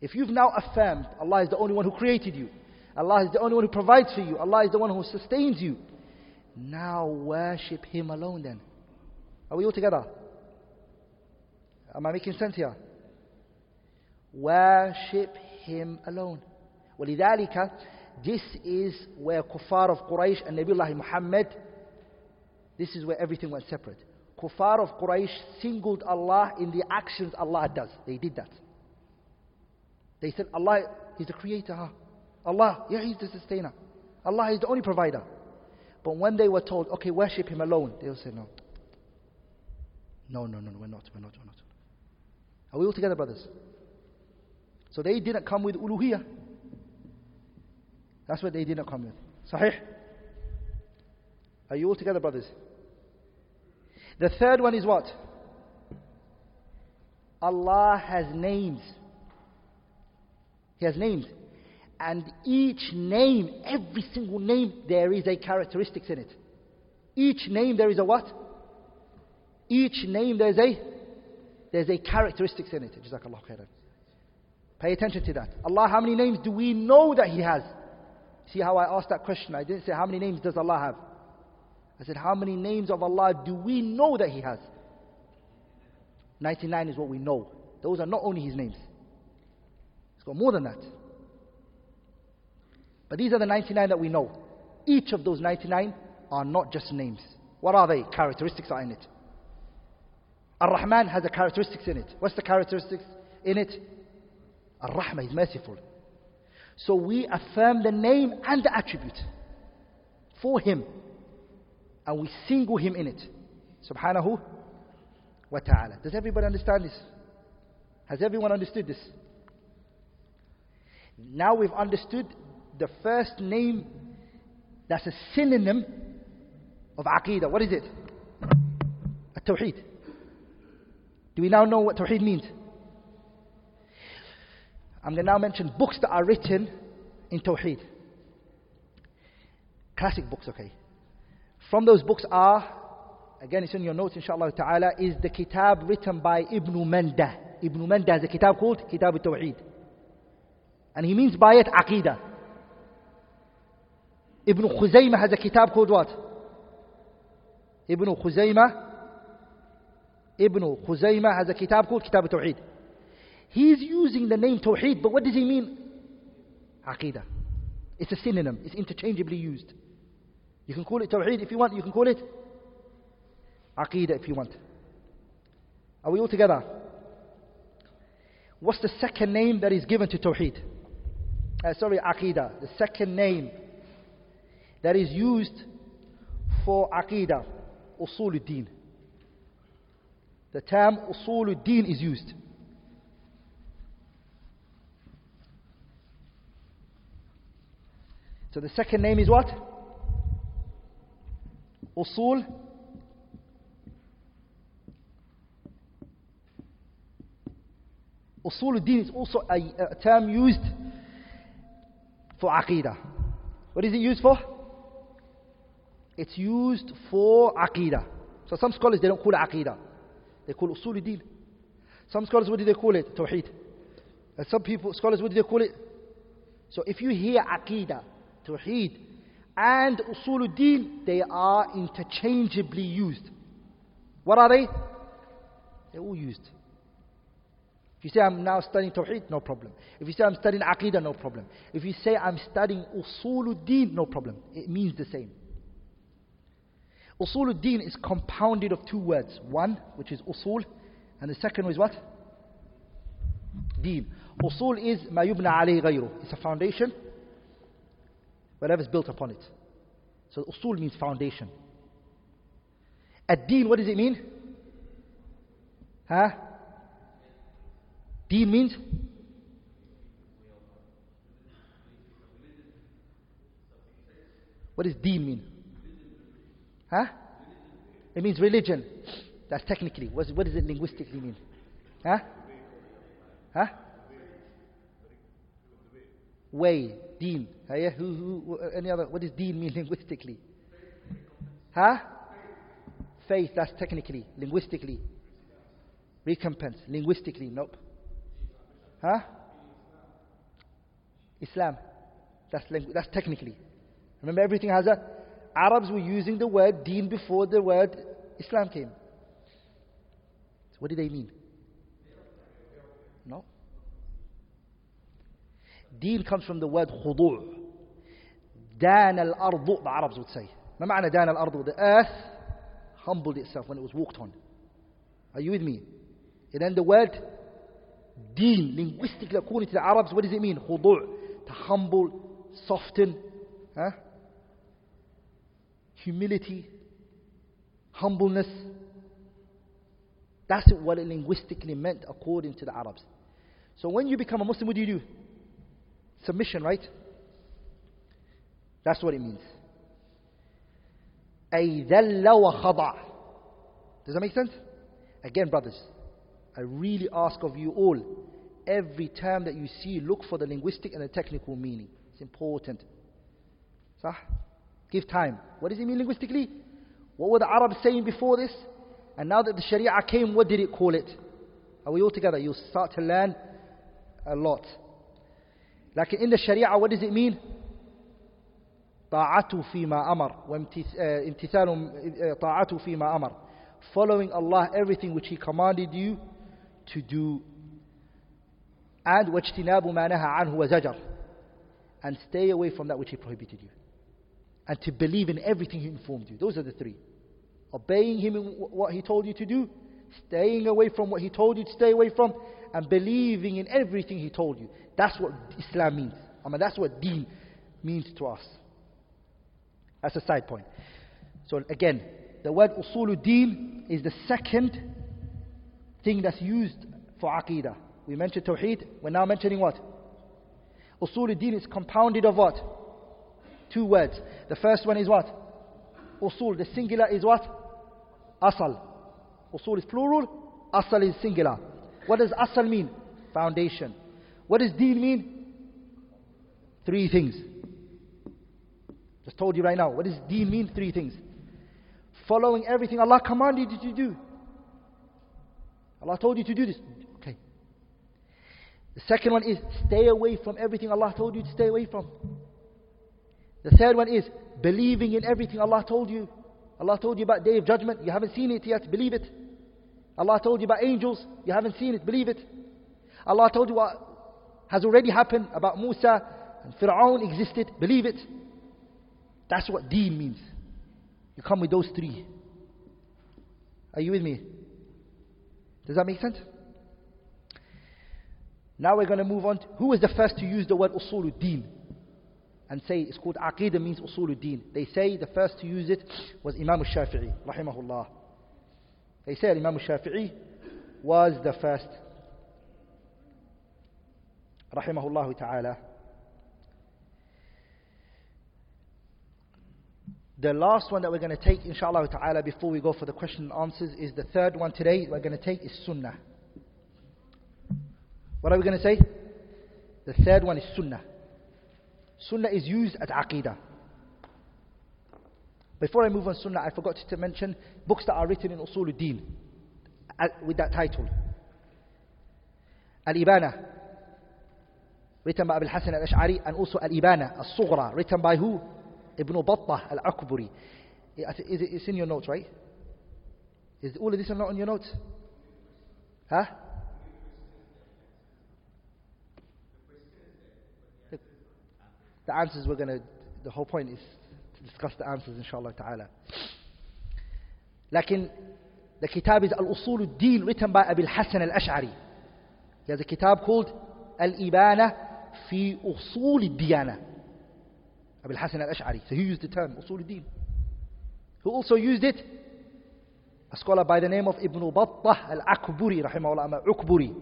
[SPEAKER 1] If you've now affirmed Allah is the only one who created you, Allah is the only one who provides for you, Allah is the one who sustains you, now worship Him alone then. Are we all together? Am I making sense here? Worship Him alone. ولذلك this is where kuffar of Quraysh and Nabiullah Muhammad this is where everything went separate. Kuffar of Quraysh singled Allah in the actions Allah does. They did that. They said, Allah is the creator. Allah, yeah, He's the sustainer. Allah is the only provider. But when they were told, okay, worship Him alone, they'll say, no. No, no, no, we're not, we're not, we're not. Are we all together, brothers? So they didn't come with uluhiyah. That's what they didn't come with. Sahih? Are you all together, brothers? The third one is what? Allah has names. He has names. And each name, every single name, there is a characteristics in it. Each name there is a what? Each name there's a there's a characteristics in it. Jazakallah khairan. Pay attention to that. Allah, how many names do we know that He has? See how I asked that question? I didn't say how many names does Allah have. I said, how many names of Allah do we know that He has? 99 is what we know. Those are not only His names. He's got more than that. But these are the 99 that we know. Each of those 99 are not just names. What are they? Characteristics are in it. Ar-Rahman has a characteristics in it. What's the characteristics in it? Ar-Rahman is merciful. So we affirm the name and the attribute for Him. And we single Him in it. Subhanahu wa ta'ala. Does everybody understand this? Has everyone understood this? Now we've understood the first name that's a synonym of Aqidah. What is it? A Tawheed. Do we now know what Tawheed means? I'm going to now mention books that are written in Tawheed. Classic books, okay. From those books are, again it's in your notes inshallah ta'ala, is the kitab written by Ibn Manda. Ibn Manda has a kitab called Kitab al-Tawheed. And he means by it Aqidah. Ibn Khuzaymah has a kitab called what? Ibn Khuzaymah Ibn Khuzaymah has a kitab called Kitab. He's using the name Tawheed, but what does he mean? Aqidah. It's a synonym. It's interchangeably used. You can call it Tawheed if you want. You can call it Aqidah if you want. Are we all together? What's the second name that is given to Tawheed? Uh, sorry, Aqidah. The second name that is used for Aqidah, Usuluddin. The term Usuluddin is used. So the second name is what? Usul. Usul al-Din is also a, a term used for Aqidah. What is it used for? It's used for Aqidah. So some scholars, they don't call it Aqidah. They call it Usul al-Din. Some scholars, what do they call it? Tawheed. And some people, scholars, what do they call it? So if you hear Aqidah, Tawheed, and Usuluddin, they are interchangeably used. What are they? They're all used. If you say I'm now studying Tawheed, no problem. If you say I'm studying Aqidah, no problem. If you say I'm studying Usuluddin, no problem. It means the same. Usuluddin is compounded of two words. One, which is usul, and the second is what? Deen. Usul is ma yubna alayhi ghayru. It's a foundation whatever is built upon it. So usul means foundation. Ad-deen, what does it mean? Huh? Deen means? What does deen mean? Huh? It means religion. That's technically. What does it linguistically mean? Huh? Huh? Way deen. Uh, yeah, who, who, any other, what does deen mean linguistically? Huh? Faith, that's technically, linguistically. Recompense, linguistically, nope. Huh? Islam, that's, that's technically. Remember, everything has a. Arabs were using the word deen before the word Islam came. So what do they mean? No. Deen comes from the word khudu'. Dan al-ardu, the Arabs would say. ما معنى دان الأرض? The earth humbled itself when it was walked on. Are you with me? And then the word deen, linguistically according to the Arabs, what does it mean? Khudu', to humble, soften, huh? humility, humbleness. That's what it linguistically meant according to the Arabs. So when you become a Muslim, what do you do? Submission, right? That's what it means. Does that make sense? Again, brothers, I really ask of you all every term that you see, look for the linguistic and the technical meaning. It's important. صح? Give time. What does it mean linguistically? What were the Arabs saying before this? And now that the Sharia came, what did it call it? Are we all together? You'll start to learn a lot. لكن in the Sharia what does it mean طاعته فيما أمر وامتثال طاعته فيما أمر following Allah everything which He commanded you to do and واجتناب ما نهى عنه وزجر and stay away from that which He prohibited you and to believe in everything He informed you those are the three obeying Him in what He told you to do staying away from what He told you to stay away from and believing in everything He told you that's what Islam means. I mean, that's what deen means to us. That's a side point. So again, the word usuluddin is the second thing that's used for aqidah. We mentioned tawheed, we're now mentioning what? Usul al-Din is compounded of what? Two words. The first one is what? Usul. The singular is what? Asal. Usul is plural, asal is singular. What does asal mean? Foundation. What does deen mean? Three things. Just told you right now. What does deen mean? Three things. Following everything Allah commanded you to do. Allah told you to do this. Okay. The second one is stay away from everything Allah told you to stay away from. The third one is believing in everything Allah told you. Allah told you about day of judgment, you haven't seen it yet, believe it. Allah told you about angels, you haven't seen it, believe it. Allah told you what has already happened about Musa and Fir'aun existed, believe it. That's what deen means. You come with those three. Are you with me? Does that make sense? Now we're going to move on. To, who was the first to use the word usuluddin? And say it's called aqidah means usuluddin. They say the first to use it was Imam al-Shafi'i, rahimahullah. They say Imam al-Shafi'i was the first. Rahimahullah ta'ala. The last one that we're going to take, inshallah ta'ala, before we go for the question and answers, is the third one today we're going to take is sunnah. What are we going to say? The third one is sunnah. Sunnah is used as aqidah. Before I move on sunnah, I forgot to mention books that are written in usul al-din uh, with that title. Al-Ibana, written by Abu Hassan al-Ash'ari, and also Al-Ibana, al-Sughra, written by who? Ibn Battah al-Akburi. It's in your notes, right? Is all of this not on your notes? Huh? the answers we're going to, the whole point is to discuss the answers inshallah ta'ala. Lakin, the kitab is Al-Usul al-Deen written by Abil Hassan al-Ash'ari. He has a kitab called Al-Ibana fi Usul al-Diyana. Abil Hassan al-Ash'ari. So he used the term Usul al-Deen. Who also used it? A scholar by the name of Ibn Battah al-Akburi, rahimahullah, Ukburi,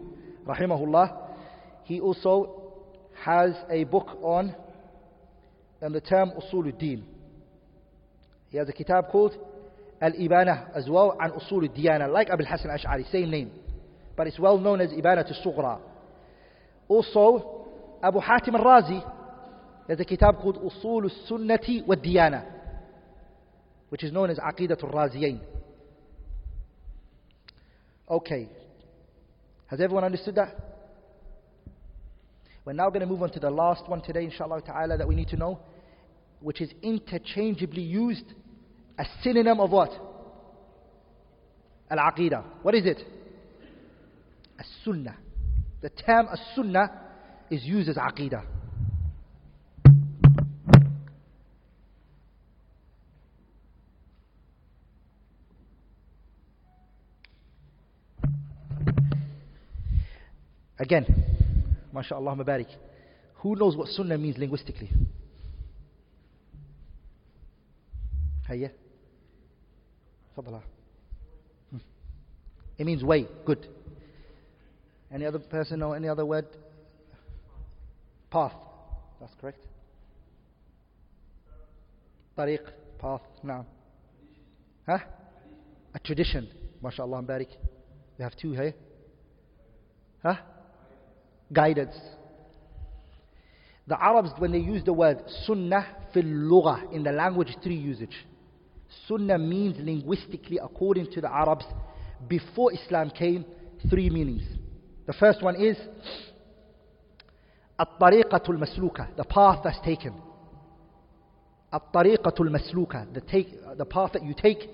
[SPEAKER 1] rahimahullah. He also has a book on on the term Usul al-Din. He has a kitab called Al-Ibana as well, and Usul al-Diyana, like Abil Hassan al-Ash'ari, same name. But it's well known as Ibana al-Sughra. Also, Abu Hatim al-Razi, has a kitab called Usul al-Sunnati wa Diyana, which is known as Aqidat al-Raziyain. Okay. Has everyone understood that? We're now going to move on to the last one today, inshallah ta'ala, that we need to know, which is interchangeably used a synonym of what? Al-Aqidah. What is it? As-Sunnah. The term As-Sunnah is used as Aqidah. Again, mashallah mabarik. Who knows what sunnah means linguistically? Hayya? Fadala. Hmm. It means way, good. Any other person know any other word? Path. That's correct. Tariq, path, now. Huh? A tradition. MashaAllah, barik. We have two here. Huh? Guidance. The Arabs, when they use the word sunnah fil lugha in the language, three usage. Sunnah means linguistically, according to the Arabs, before Islam came, three meanings. The first one is at-tariqatul masluka, the path that's taken. At-tariqatul masluka, the take, the path that you take,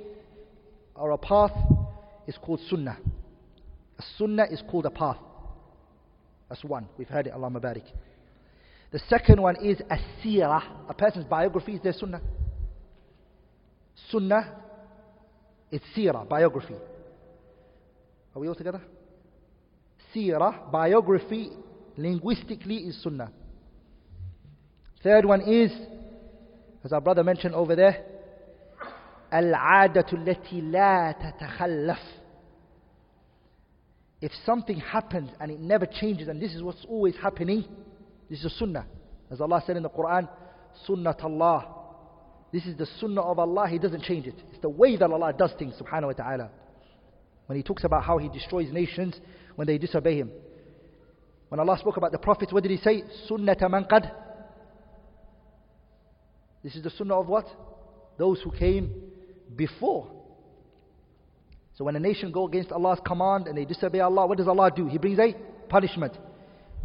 [SPEAKER 1] or a path is called sunnah. A sunnah is called a path. That's one. We've heard it. Allah Mabarik. The second one is a seerah. A person's biography is their sunnah. Sunnah is seerah, biography. Are we all together? Seerah, biography, linguistically is sunnah. Third one is, as our brother mentioned over there, العادة التي لا تتخلف If something happens and it never changes, and this is what's always happening, this is a sunnah. As Allah said in the Quran, sunnat Allah. this is the sunnah of Allah, He doesn't change it. It's the way that Allah does things, subhanahu wa ta'ala. When He talks about how He destroys nations when they disobey Him. When Allah spoke about the prophets, what did He say? Sunnata man qad. This is the sunnah of what? Those who came before. So when a nation go against Allah's command and they disobey Allah, what does Allah do? He brings a punishment.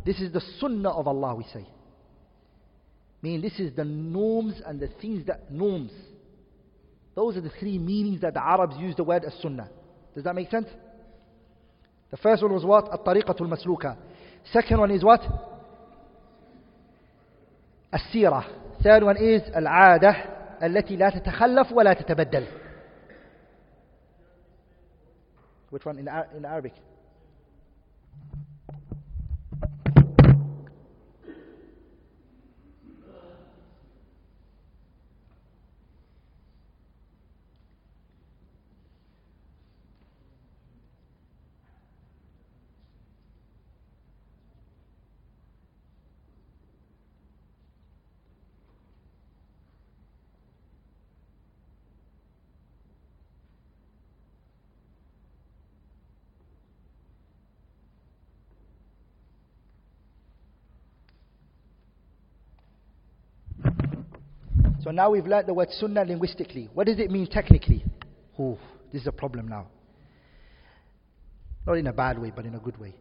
[SPEAKER 1] This is the sunnah of Allah, we say Meaning this is the norms and the things that norms. Those are the three meanings that the Arabs use the word as sunnah. Does that make sense? The first one was what? At-tariqatul masluka. Second one is what? السيرة. Third one is العادة التي لا تتخلف ولا تتبدل. Which one in, in Arabic? So now we've learnt the word sunnah linguistically. What does it mean technically? Oh, this is a problem now. Not in a bad way, but in a good way.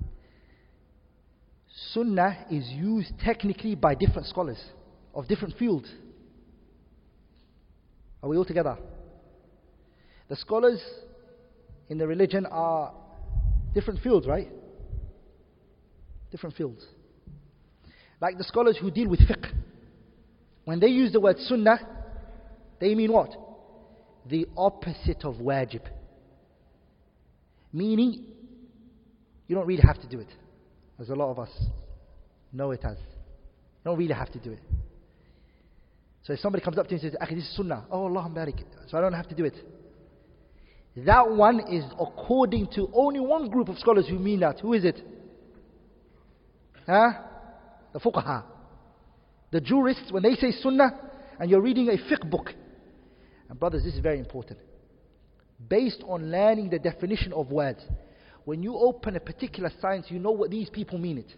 [SPEAKER 1] Sunnah is used technically by different scholars of different fields. Are we all together? The scholars in the religion are different fields, right? Different fields. Like the scholars who deal with fiqh. When they use the word sunnah, they mean what? The opposite of wajib. Meaning, you don't really have to do it. As a lot of us know it as. You don't really have to do it. So if somebody comes up to you and says, Akhi, this is sunnah. Oh, Allah barik. So I don't have to do it. That one is according to only one group of scholars who mean that. Who is it? Huh? The fuqaha. The jurists, when they say sunnah, and you're reading a fiqh book, and brothers, this is very important. Based on learning the definition of words, when you open a particular science, you know what these people mean it.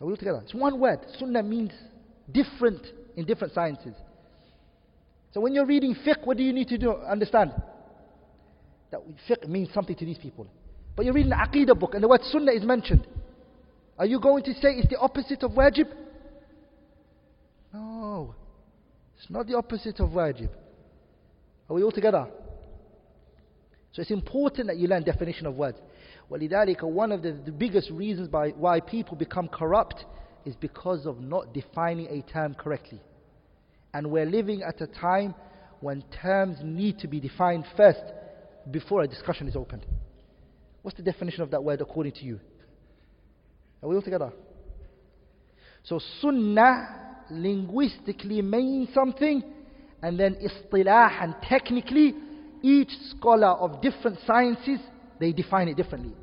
[SPEAKER 1] Are we together? It's one word. Sunnah means different in different sciences. So when you're reading fiqh, what do you need to do? Understand that fiqh means something to these people. But you're reading an aqidah book and the word sunnah is mentioned. Are you going to say it's the opposite of wajib? No. It's not the opposite of wajib. Are we all together? So it's important that you learn definition of words. ولذلك one of the, the biggest reasons by why people become corrupt is because of not defining a term correctly. And we're living at a time when terms need to be defined first before a discussion is opened. What's the definition of that word according to you? Are we all together? So sunnah linguistically means something, and then istilah and technically, each scholar of different sciences, they define it differently.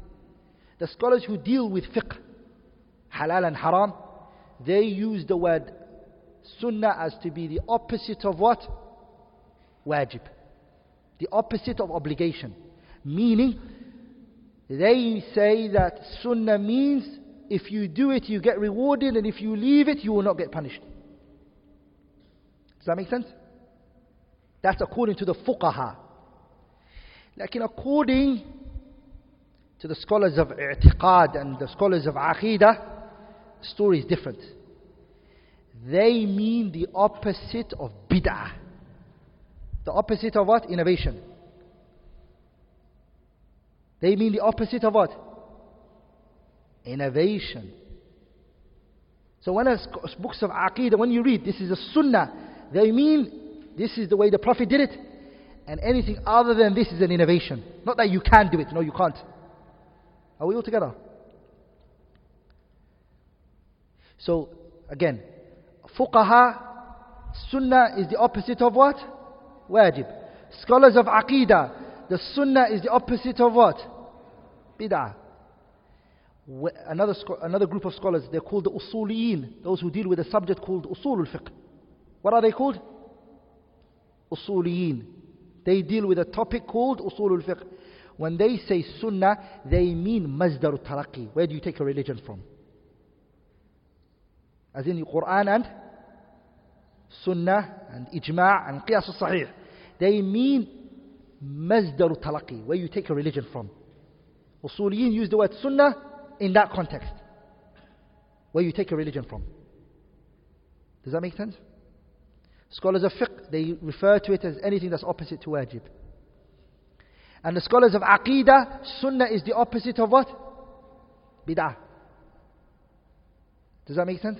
[SPEAKER 1] The scholars who deal with fiqh, halal and haram, they use the word sunnah as to be the opposite of what? Wajib. The opposite of obligation. Meaning, they say that sunnah means if you do it, you get rewarded, and if you leave it, you will not get punished. Does that make sense? That's according to the fuqaha. Like according to the scholars of i'tiqad and the scholars of aqidah, the story is different. They mean the opposite of bid'ah. The opposite of what? Innovation. They mean the opposite of what? Innovation. So when a books of aqidah, when you read, this is a sunnah, they mean this is the way the Prophet did it, and anything other than this is an innovation. Not that you can do it, no, you can't. Are we all together? So, again, fuqaha, sunnah is the opposite of what? Wajib. Scholars of aqidah, the sunnah is the opposite of what? Bid'ah. Another, another group of scholars, they're called the usuliyin, those who deal with a subject called usul al-fiqh. What are they called? Usuliyin. They deal with a topic called usul al-fiqh. When they say sunnah, they mean mazdar al-talaqi. Where do you take your religion from? As in the Quran and sunnah and ijma' and qiyas al-sahih. They mean mazdar al-talaqi, where you take your religion from. Usuliyin use the word sunnah in that context. Where you take your religion from. Does that make sense? Scholars of fiqh, they refer to it as anything that's opposite to wajib. And the scholars of aqidah, sunnah is the opposite of what? Bid'ah. Does that make sense?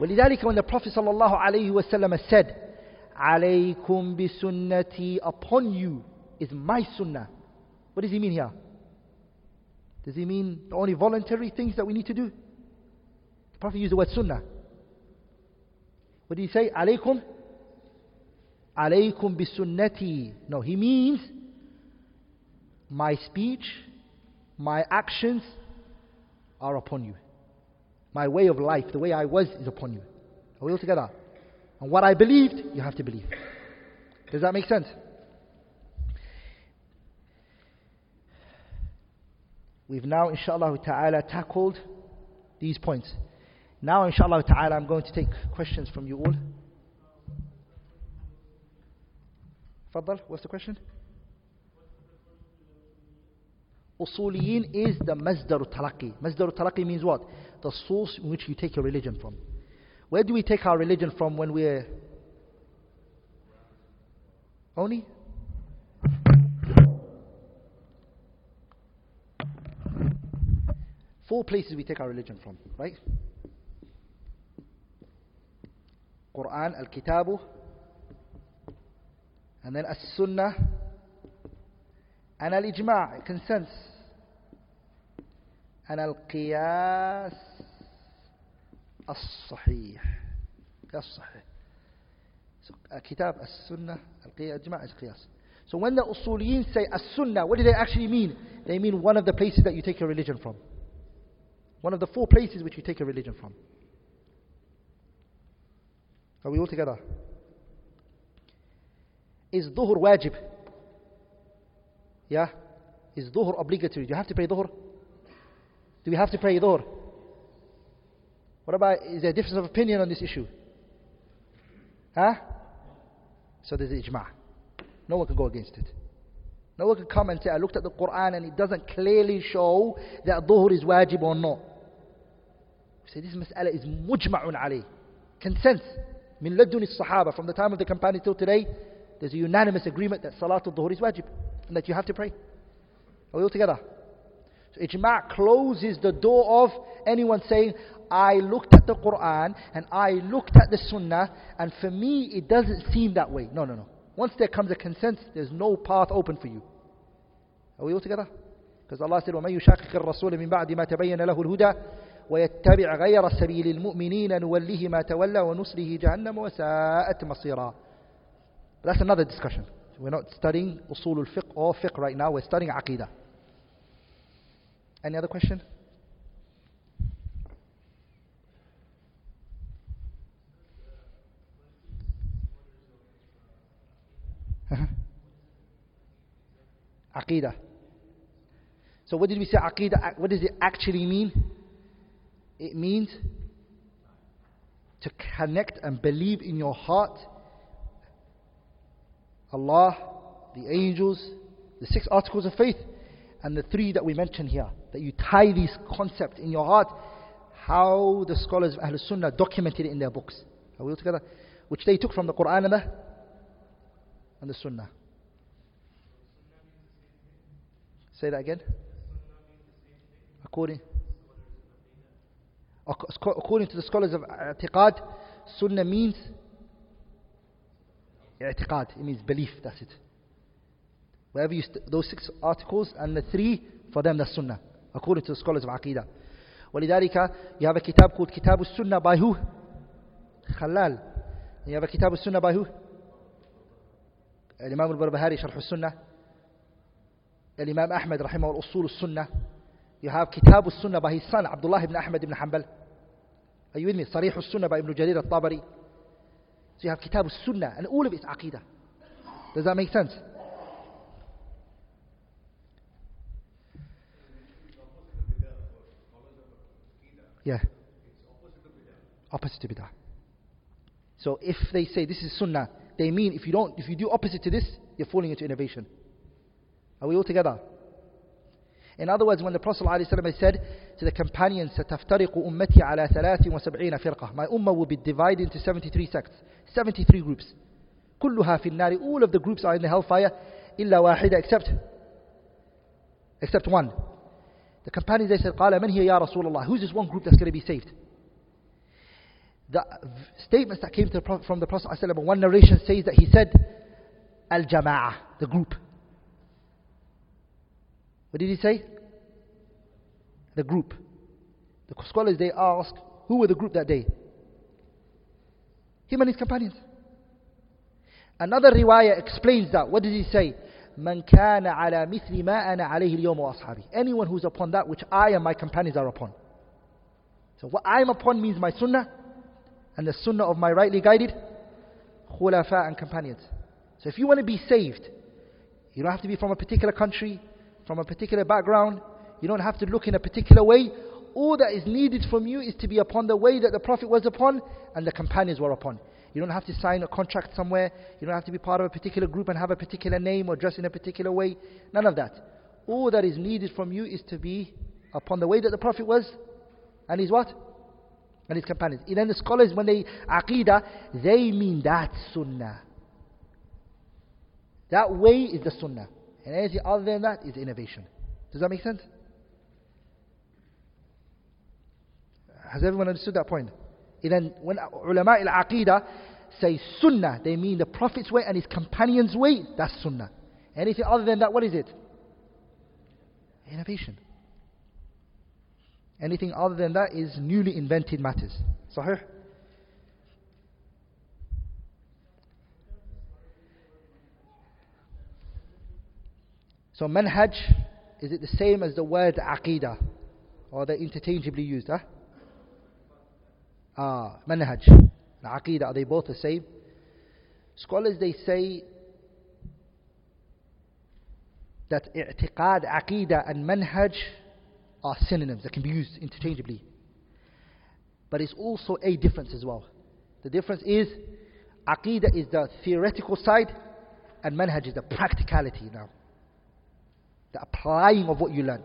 [SPEAKER 1] ولذلك when the Prophet صلى الله عليه وسلم said عليكم بسنتي upon you is my sunnah. What does he mean here? Does he mean the only voluntary things that we need to do? The Prophet used the word sunnah. What did he say? Alaykum? Alaykum bisunnati. No, he means my speech, my actions are upon you. My way of life, the way I was, is upon you. Are we all together? And what I believed, you have to believe. Does that make sense? We've now, inshallah ta'ala, tackled these points. Now, inshallah ta'ala, I'm going to take questions from you all. Fadal, what's the question? Usuliyin is the Mazdar talaqi. Mazdar talaqi means what? The source in which you take your religion from. Where do we take our religion from when we're only? Four places we take our religion from, right? Quran, Al-Kitabu, and then As-Sunnah, and Al-Ijma' consensus, and Al-Qiyas As-Sahih. As-Sahih. So, Al-Kitab, As-Sunnah, Al-Ijma' Al-Qiyas. So when the Usuliyin say As-Sunnah, what do they actually mean? They mean one of the places that you take your religion from. One of the four places which you take a religion from. Are we all together? Is dhuhr wajib? Yeah? Is dhuhr obligatory? Do you have to pray dhuhr? Do we have to pray dhuhr? What about, is there a difference of opinion on this issue? Huh? So there's ijma'. No one can go against it. No one can come and say, I looked at the Quran and it doesn't clearly show that dhuhr is wajib or not. We say this mas'ala is mujma'un alayh. Consent Min ladun sahaba from the time of the companions till today, there's a unanimous agreement that salatul dhuhr is wajib and that you have to pray. Are we all together? So ijma' closes the door of anyone saying, I looked at the Quran and I looked at the Sunnah and for me it doesn't seem that way. No, no, no. Once there comes a consent, there's no path open for you. Are we all together? Because Allah said, وَمَن يُشَاقِقِ الرَّسُولِ مِن بَعْدِ مَا تَبَيَّنَ لَهُ الْهُدَى ويتبع غير سبيل المؤمنين نوله ما تولى ونصله جهنم وساءت مصيرا. That's another discussion. We're not studying usul al-fiqh or fiqh right now. We're studying aqidah. Any other question? Aqidah. So what did we say Aqidah? What does it actually mean? It means to connect and believe in your heart Allah, the angels, the six articles of faith, and the three that we mentioned here. That you tie these concepts in your heart, how the scholars of Ahlul Sunnah documented it in their books. Are we all together? Which they took from the Quran and the, and the Sunnah. Say that again. According, according to the scholars of i'tiqad, sunnah means i'tiqad, it means belief, that's it. Wherever you those six articles and the three, for them that's sunnah, according to the scholars of aqidah. ولذلك you have a kitab called Kitab al-Sunnah by who? Khalal. You have a Kitab al-Sunnah by who? Imam al-Barbahari, Sharh al-Sunnah. Imam Ahmad rahimahullah Usul al-Sunnah. You have Kitab al-Sunnah by his son Abdullah ibn Ahmad ibn Hanbal. Are you with me? Sarih al-Sunnah by Ibn Jarir al-Tabari. So you have Kitab al-Sunnah and all of it's Aqidah. Does that make sense? Yeah. It's opposite to bid'ah. So if they say this is sunnah, they mean if you don't, if you do opposite to this, you're falling into innovation. Are we all together? In other words, when the Prophet ﷺ said to the companions, سَتَفْتَرِقُ أُمَّتِي عَلَى ثَلَاثٍ وَسَبْعِينَ فِرْقَةٍ My ummah will be divided into 73 sects, 73 groups. كلها في النار All of the groups are in the hellfire إلا واحدة except except one. The companions they said قال من هي يا رسول الله Who's this one group that's going to be saved? The statements that came the Prophet, from the Prophet ﷺ, one narration says that he said Al-Jama'ah, the group. What did he say? The group. The scholars they ask, who were the group that day? Him and his companions. Another riwayah explains that. What did he say? من كان على مثل ما أنا عليه اليوم وأصحابي. Anyone who's upon that which I and my companions are upon. So what I'm upon means my sunnah and the sunnah of my rightly guided khulafa and companions. So if you want to be saved, you don't have to be from a particular country, from a particular background. You don't have to look in a particular way. All that is needed from you is to be upon the way that the Prophet was upon and the companions were upon. You don't have to sign a contract somewhere. You don't have to be part of a particular group and have a particular name or dress in a particular way. None of that. All that is needed from you is to be upon the way that the Prophet was and his what? And his companions. And then the scholars, when they aqidah, they mean that sunnah. That way is the sunnah. And anything other than that is innovation. Does that make sense? Has everyone understood that point? then when ulama al-aqidah say sunnah, they mean the Prophet's way and his companions' way, that's sunnah. Anything other than that, what is it? Innovation. Anything other than that is newly invented matters. Sahih? So manhaj, is it the same as the word aqidah? Or they interchangeably used? Huh? Ah, manhaj. The aqidah, are they both the same? Scholars they say that i'tiqad, aqidah and manhaj are synonyms that can be used interchangeably. But it's also a difference as well. The difference is aqidah is the theoretical side and manhaj is the practicality now. The applying of what you learn.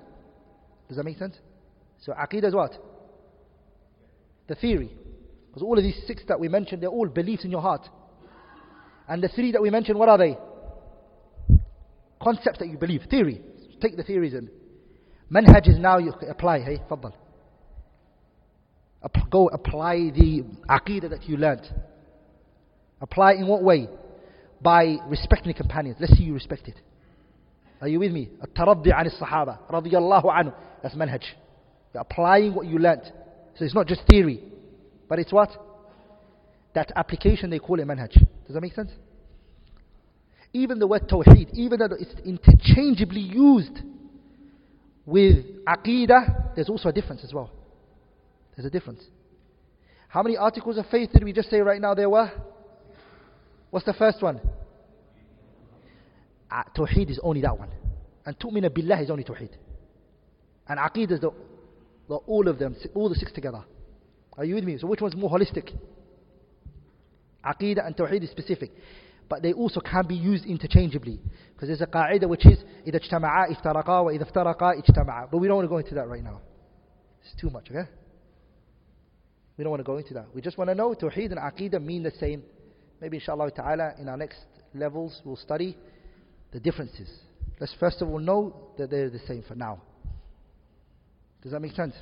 [SPEAKER 1] Does that make sense? So aqidah is what? The theory. Because all of these six that we mentioned, they're all beliefs in your heart. And the three that we mentioned, what are they? Concepts that you believe. Theory. Take the theories in. Manhaj is now you apply. Hey, faddal. Go apply the aqidah that you learnt. Apply in what way? By respecting the companions. Let's see you respect it. Are you with me? At-taraddi an sahaba radiyallahu anhu. That's manhaj. You're applying what you learnt. So it's not just theory, but it's what? That application they call it manhaj. Does that make sense? Even the word tawheed, even though it's interchangeably used with aqidah, there's also a difference as well. There's a difference. How many articles of faith did we just say right now there were? What's the first one? Uh, tawheed is only that one. And tu'mina billah is only tawheed. And aqidah is the, the, all of them, all the six together. Are you with me? So which one's more holistic? Aqidah and Tawheed is specific. But they also can be used interchangeably. Because there's a qa'idah which is إذا اجتمعا افترقا وإذا افترقا اجتمعا. But we don't want to go into that right now. It's too much, okay? We don't want to go into that. We just want to know Tawheed and Aqidah mean the same. Maybe inshallah ta'ala in our next levels we'll study the differences. Let's first of all know that they're the same for now. Does that make sense?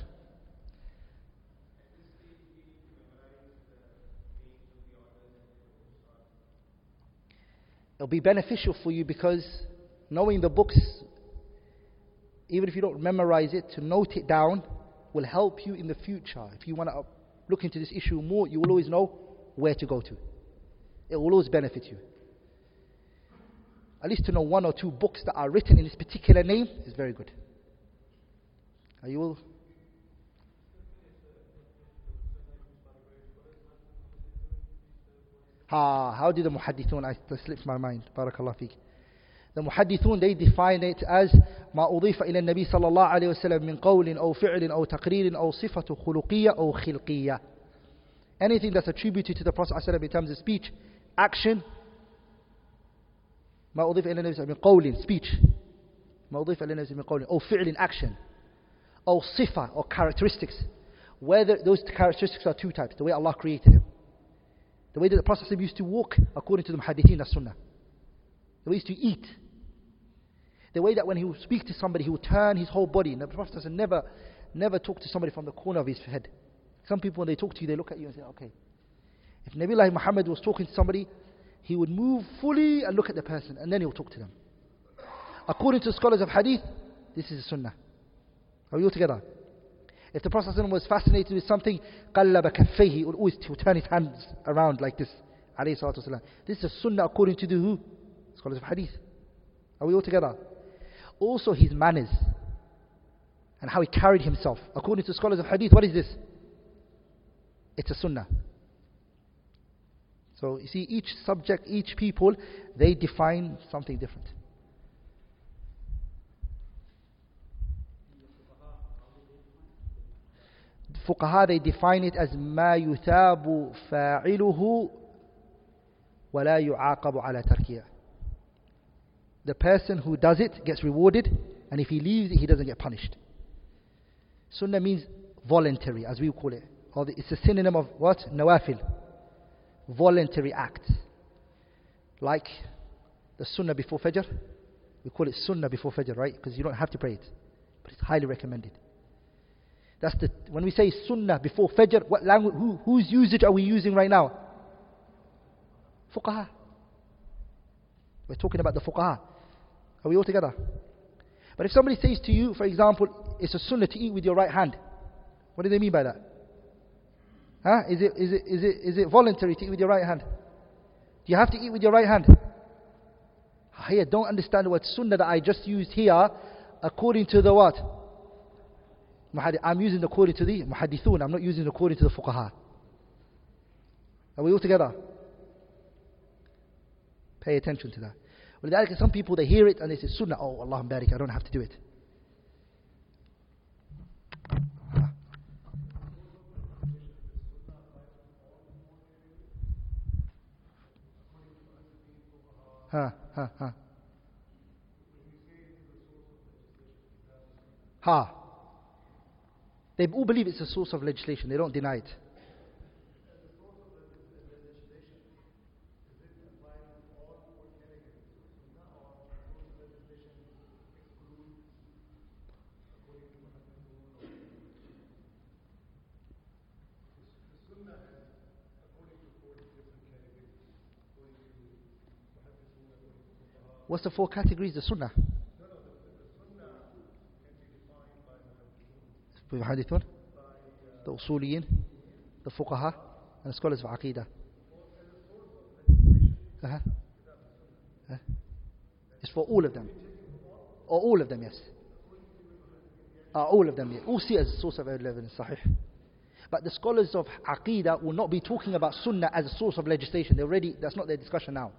[SPEAKER 1] It'll be beneficial for you because knowing the books, even if you don't memorize it, to note it down will help you in the future. If you want to look into this issue more, you will always know where to go to. It will always benefit you at least to know one or two books that are written in this particular name is very good. Are you all? Ha, how did the muhaddithun, I that slipped my mind, barakallah fiqh. The muhaddithun, they define it as ما أضيف إلى النبي صلى الله عليه وسلم من قول أو فعل أو تقرير أو صفة خلقية أو خلقية. Anything that's attributed to the Prophet ﷺ in terms of speech, action, ما أضيف إلى النبي من قول speech ما أضيف إلى النبي من قول أو فعل action أو صفة or characteristics whether those characteristics are two types the way Allah created him the way that the Prophet used to walk according to the muhaddithin as sunnah the way he used to eat the way that when he would speak to somebody he would turn his whole body and the Prophet never never talk to somebody from the corner of his head some people when they talk to you they look at you and say okay if Nabi Muhammad was talking to somebody he would move fully and look at the person and then he would talk to them. According to scholars of hadith, this is a sunnah. Are we all together? If the Prophet was fascinated with something, قَلَّبَ كَفَّيْهِ He would always he would turn his hands around like this. This is a sunnah according to the who? Scholars of hadith. Are we all together? Also his manners and how he carried himself. According to scholars of hadith, what is this? It's a sunnah. So you see, each subject, each people, they define something different. Fuqaha, they define it as ما يثاب فاعله ولا يعاقب على تركه. The person who does it gets rewarded, and if he leaves it, he doesn't get punished. Sunnah means voluntary, as we call it. Or it's a synonym of what? Nawafil voluntary act. Like the sunnah before Fajr. We call it sunnah before Fajr, right? Because you don't have to pray it. But it's highly recommended. That's the, when we say sunnah before Fajr, what language, who, whose usage are we using right now? Fuqaha. We're talking about the fuqaha. Are we all together? But if somebody says to you, for example, it's a sunnah to eat with your right hand, what do they mean by that? Huh? Is it, is, it, is, it, is it voluntary to eat with your right hand? Do you have to eat with your right hand? Here, don't understand what sunnah that I just used here according to the what? I'm using according to the muhadithun. I'm not using according to the fuqaha. Are we all together? Pay attention to that. Well, some people they hear it and they say sunnah. Oh, Allah barik, I don't have to do it. Ha, ha, ha. Ha. They all believe it's a source of legislation. They don't deny it. What's the four categories? Of the Sunnah. The Hadithun, the Usuliyin, the Fuqaha, and the scholars of Aqidah. Uh-huh. Uh, it's for all of them. Or all of them, yes. Uh, all of them, yes. All see as a source of evidence, sahih. But the scholars of Aqidah will not be talking about Sunnah as a source of legislation. They already, that's not their discussion now.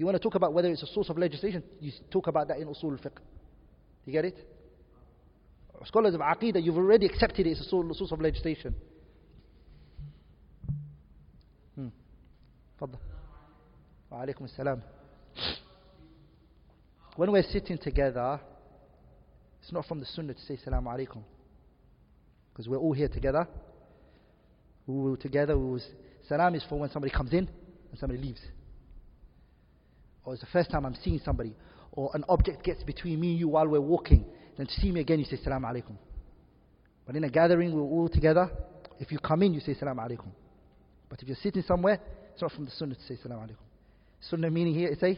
[SPEAKER 1] You want to talk about whether it's a source of legislation, you talk about that in usul fiqh. You get it? Scholars of Aqidah, you've already accepted it as a source of legislation. Hmm. Assalam. When we're sitting together, it's not from the sunnah to say salam alaikum. Because we're all here together. We were together. We was, salam is for when somebody comes in and somebody leaves or it's the first time I'm seeing somebody, or an object gets between me and you while we're walking, then to see me again, you say Salaam alaikum. But in a gathering, we're all together. If you come in, you say Salaam alaikum. But if you're sitting somewhere, it's not from the Sunnah to say Salaam alaikum. Sunnah meaning here, it's a,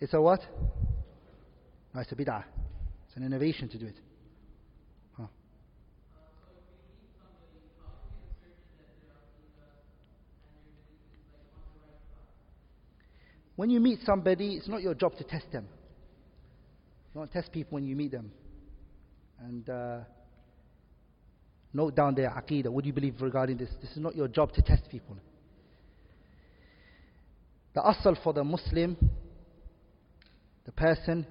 [SPEAKER 1] it's a what? No, it's a bid'ah. It's an innovation to do it. When you meet somebody, it's not your job to test them. You don't test people when you meet them. And uh, note down their aqidah. What do you believe regarding this? This is not your job to test people. The asal for the Muslim, the person,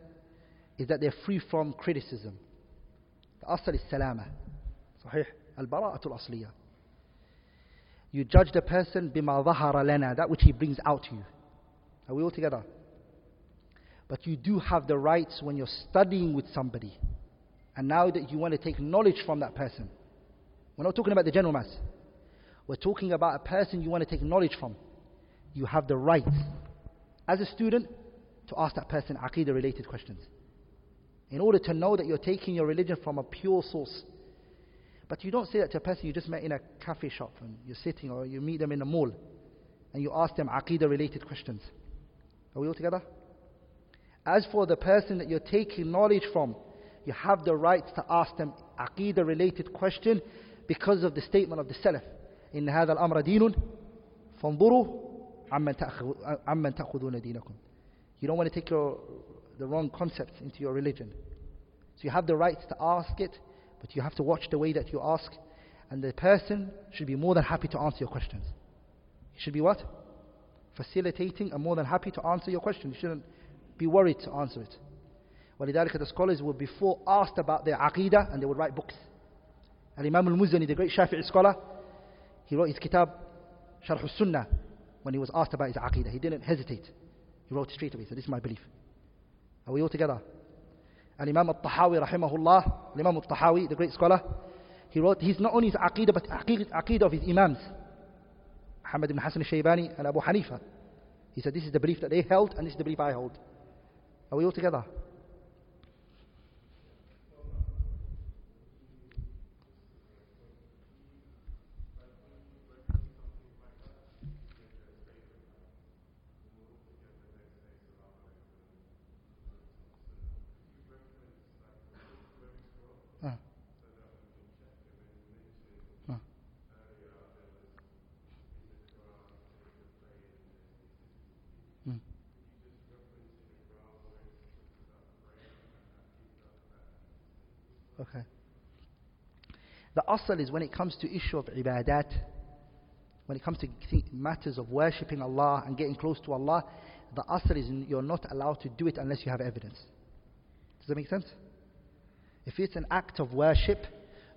[SPEAKER 1] is that they're free from criticism. The asal is salama. صحيح البراءة الأصلية You judge the person بما ظهر لنا that which he brings out to you. Are we all together? But you do have the rights when you're studying with somebody. And now that you want to take knowledge from that person. We're not talking about the general mass. We're talking about a person you want to take knowledge from. You have the right, as a student, to ask that person aqidah related questions. In order to know that you're taking your religion from a pure source. But you don't say that to a person you just met in a cafe shop and you're sitting or you meet them in a mall and you ask them aqidah related questions. Are we all together? As for the person that you're taking knowledge from, you have the right to ask them aqidah related question because of the statement of the Salaf. إن هذا الأمر دين فانظروا عمن تأخذون دينكم. You don't want to take your, the wrong concepts into your religion. So you have the right to ask it, but you have to watch the way that you ask. And the person should be more than happy to answer your questions. He should be what? Facilitating and more than happy to answer your question. You shouldn't be worried to answer it. ولذلك the scholars were before asked about their aqidah and they would write books. And Imam al-Muzani, the great Shafi'i scholar, he wrote his kitab Sharh al-Sunnah when he was asked about his aqidah. He didn't hesitate. He wrote straight away. He said, this is my belief. Are we all together? And Imam al-Tahawi, rahimahullah, Imam al-Tahawi, the great scholar, he wrote, he's not only his aqidah, but aqidah of his imams. Muhammad ibn Hassan al-Shaybani and Abu Hanifa. He said, this is the belief that they held, and this is the belief I hold. Are we all together? Okay. Asal is when it comes to issue of ibadat, when it comes to matters of worshipping Allah and getting close to Allah, the asal is you're not allowed to do it unless you have evidence. Does that make sense? If it's an act of worship,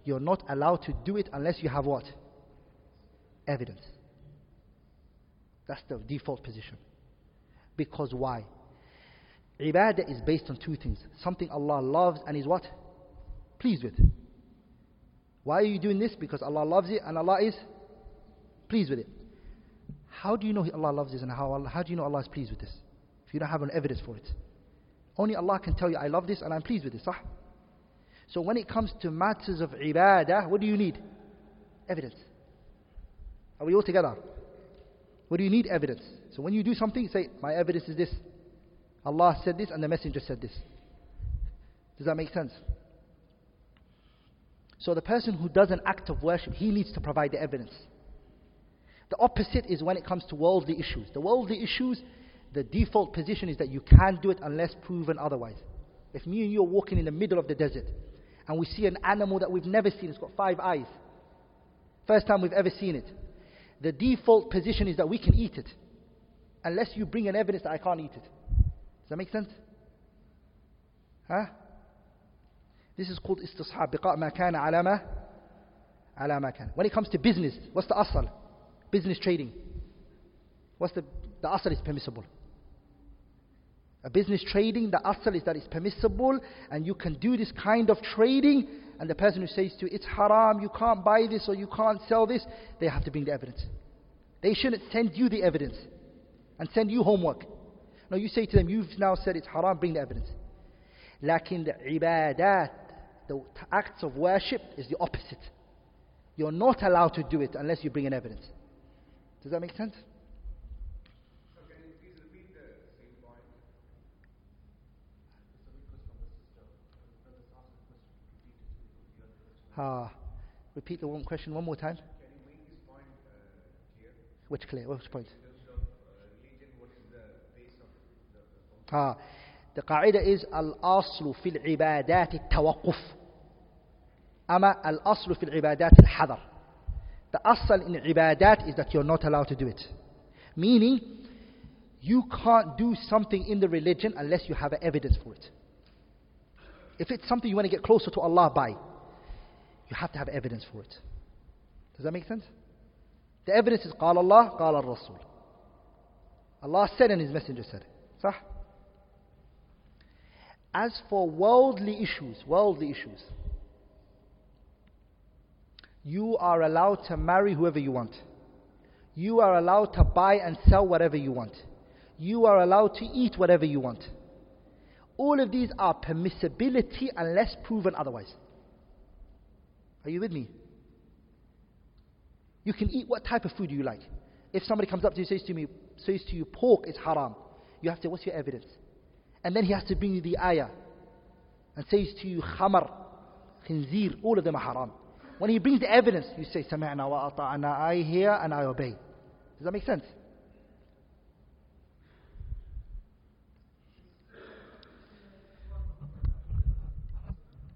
[SPEAKER 1] you're not allowed to do it unless you have what? Evidence. That's the default position. Because why? Ibadah is based on two things. Something Allah loves and is what? pleased with. Why are you doing this? Because Allah loves it and Allah is pleased with it. How do you know Allah loves this and how, how do you know Allah is pleased with this? If you don't have an evidence for it. Only Allah can tell you, I love this and I'm pleased with this. Sah? So when it comes to matters of ibadah, what do you need? Evidence. Are we all together? What do you need? Evidence. So when you do something, say, my evidence is this. Allah said this and the messenger said this. Does that make sense? So the person who does an act of worship, he needs to provide the evidence. The opposite is when it comes to worldly issues. The worldly issues, the default position is that you can't do it unless proven otherwise. If me and you are walking in the middle of the desert and we see an animal that we've never seen, it's got five eyes. First time we've ever seen it. The default position is that we can eat it. Unless you bring an evidence that I can't eat it. Does that make sense? Huh? This is called istishab, biqa' ma kana ala ma, kana. When it comes to business, what's the asal? Business trading. What's the, the asal is permissible. A business trading, the asal is that it's permissible and you can do this kind of trading and the person who says to you, it's haram, you can't buy this or you can't sell this, they have to bring the evidence. They shouldn't send you the evidence and send you homework. No, you say to them, you've now said it's haram, bring the evidence. Lakin ibadat, the acts of worship is the opposite. You're not allowed to do it unless you bring in evidence. Does that make sense? Ah, repeat the one question one more time. Can
[SPEAKER 2] you make this point uh, clear?
[SPEAKER 1] Which clear? Which point?
[SPEAKER 2] Of uh, religion, what is the base
[SPEAKER 1] Ah, the qaida is al-aslu fil ibadat al-tawaqquf. Ama al-aslu fil ibadat al-hadar. The asal in ibadat is that you're not allowed to do it. Meaning, you can't do something in the religion unless you have evidence for it. If it's something you want to get closer to Allah by, you have to have evidence for it. Does that make sense? The evidence is قال Allah, قال الرسول. Allah said and His Messenger said. صح? As for worldly issues, worldly issues, you are allowed to marry whoever you want. You are allowed to buy and sell whatever you want. You are allowed to eat whatever you want. All of these are permissibility unless proven otherwise. Are you with me? You can eat what type of food you like. If somebody comes up to you and says to me, says to you, pork is haram, you have to, what's your evidence? And then he has to bring you the ayah and says to you, khamar, khinzir, all of them are haram. When he brings the evidence, you say, sami'na wa ata'na, I hear and I obey. Does that make sense?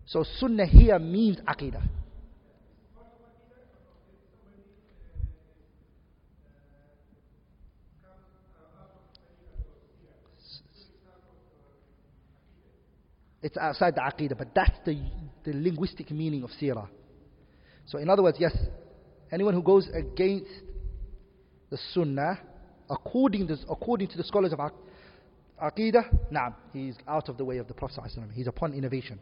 [SPEAKER 1] So sunnah here means aqidah. It's outside the aqidah, but that's the, the linguistic meaning of seerah. So, in other words, yes, anyone who goes against the sunnah, according to, according to the scholars of aqidah, na'am, he's out of the way of the Prophet. He's upon innovation.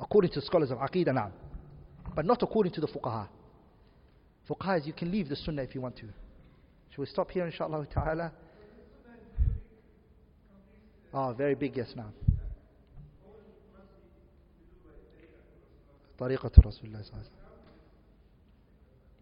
[SPEAKER 1] According to the scholars of aqidah, na'am. But not according to the fuqaha. Fuqaha is you can leave the sunnah if you want to. Shall we stop here, inshallah ta'ala? Oh, very big yes now. طريقة رسول الله صلى الله عليه وسلم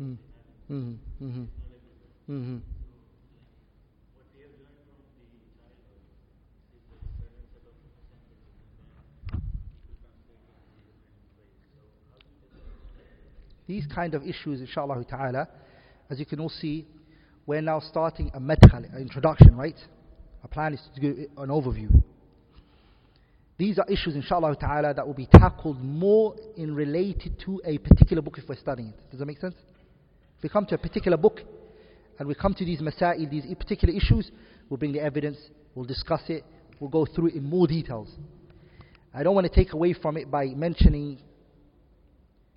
[SPEAKER 1] Mm-hmm. Mm-hmm. Mm-hmm. mm-hmm. These kind of issues, inshallah ta'ala, as you can all see, we're now starting a madkhal, an introduction, right? Our plan is to do an overview. These are issues, inshallah ta'ala, that will be tackled more in related to a particular book if we're studying it. Does that make sense? If we come to a particular book and we come to these masail, these particular issues, we'll bring the evidence, we'll discuss it, we'll go through it in more details. I don't want to take away from it by mentioning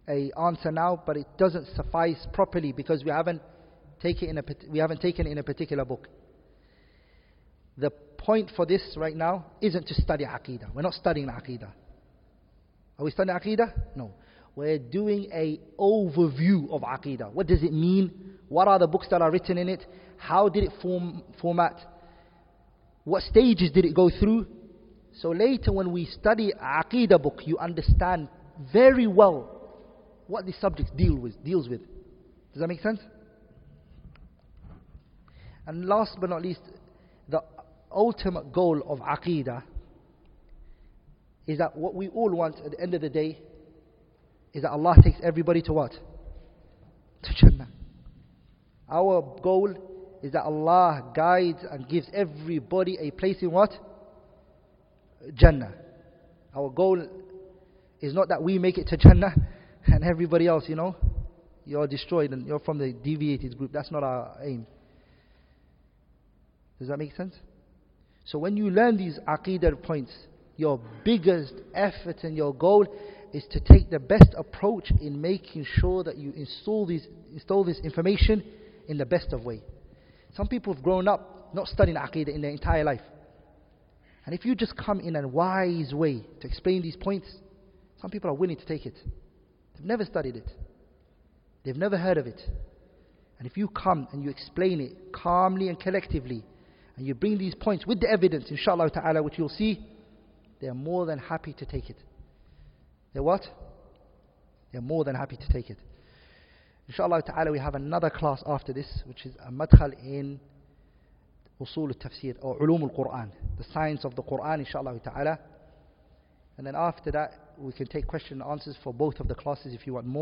[SPEAKER 1] a answer now, but it doesn't suffice properly because we haven't taken a, we haven't taken it in a particular book. The point for this right now isn't to study aqidah. We're not studying aqidah. Are we studying aqidah? No we're doing a overview of Aqidah. What does it mean? What are the books that are written in it? How did it form, format? What stages did it go through? So later when we study Aqidah book, you understand very well what the subject deal with, deals with. Does that make sense? And last but not least, the ultimate goal of Aqidah is that what we all want at the end of the day is that Allah takes everybody to what? To Jannah. Our goal is that Allah guides and gives everybody a place in what? Jannah. Our goal is not that we make it to Jannah and everybody else, you know, you're destroyed and you're from the deviated group. That's not our aim. Does that make sense? So when you learn these aqidah points, your biggest effort and your goal is to take the best approach in making sure that you install, these, install this information in the best of way. Some people have grown up not studying Aqidah in their entire life. And if you just come in a wise way to explain these points, some people are willing to take it. They've never studied it. They've never heard of it. And if you come and you explain it calmly and collectively, and you bring these points with the evidence, inshallah ta'ala, which you'll see, they're more than happy to take it. They're what? They're more than happy to take it. Inshallah ta'ala, we have another class after this, which is a madkhal in usul al-tafsir or ulum al-Quran, the science of the Quran, inshallah ta'ala. And then after that, we can take question and answers for both of the classes if you want more.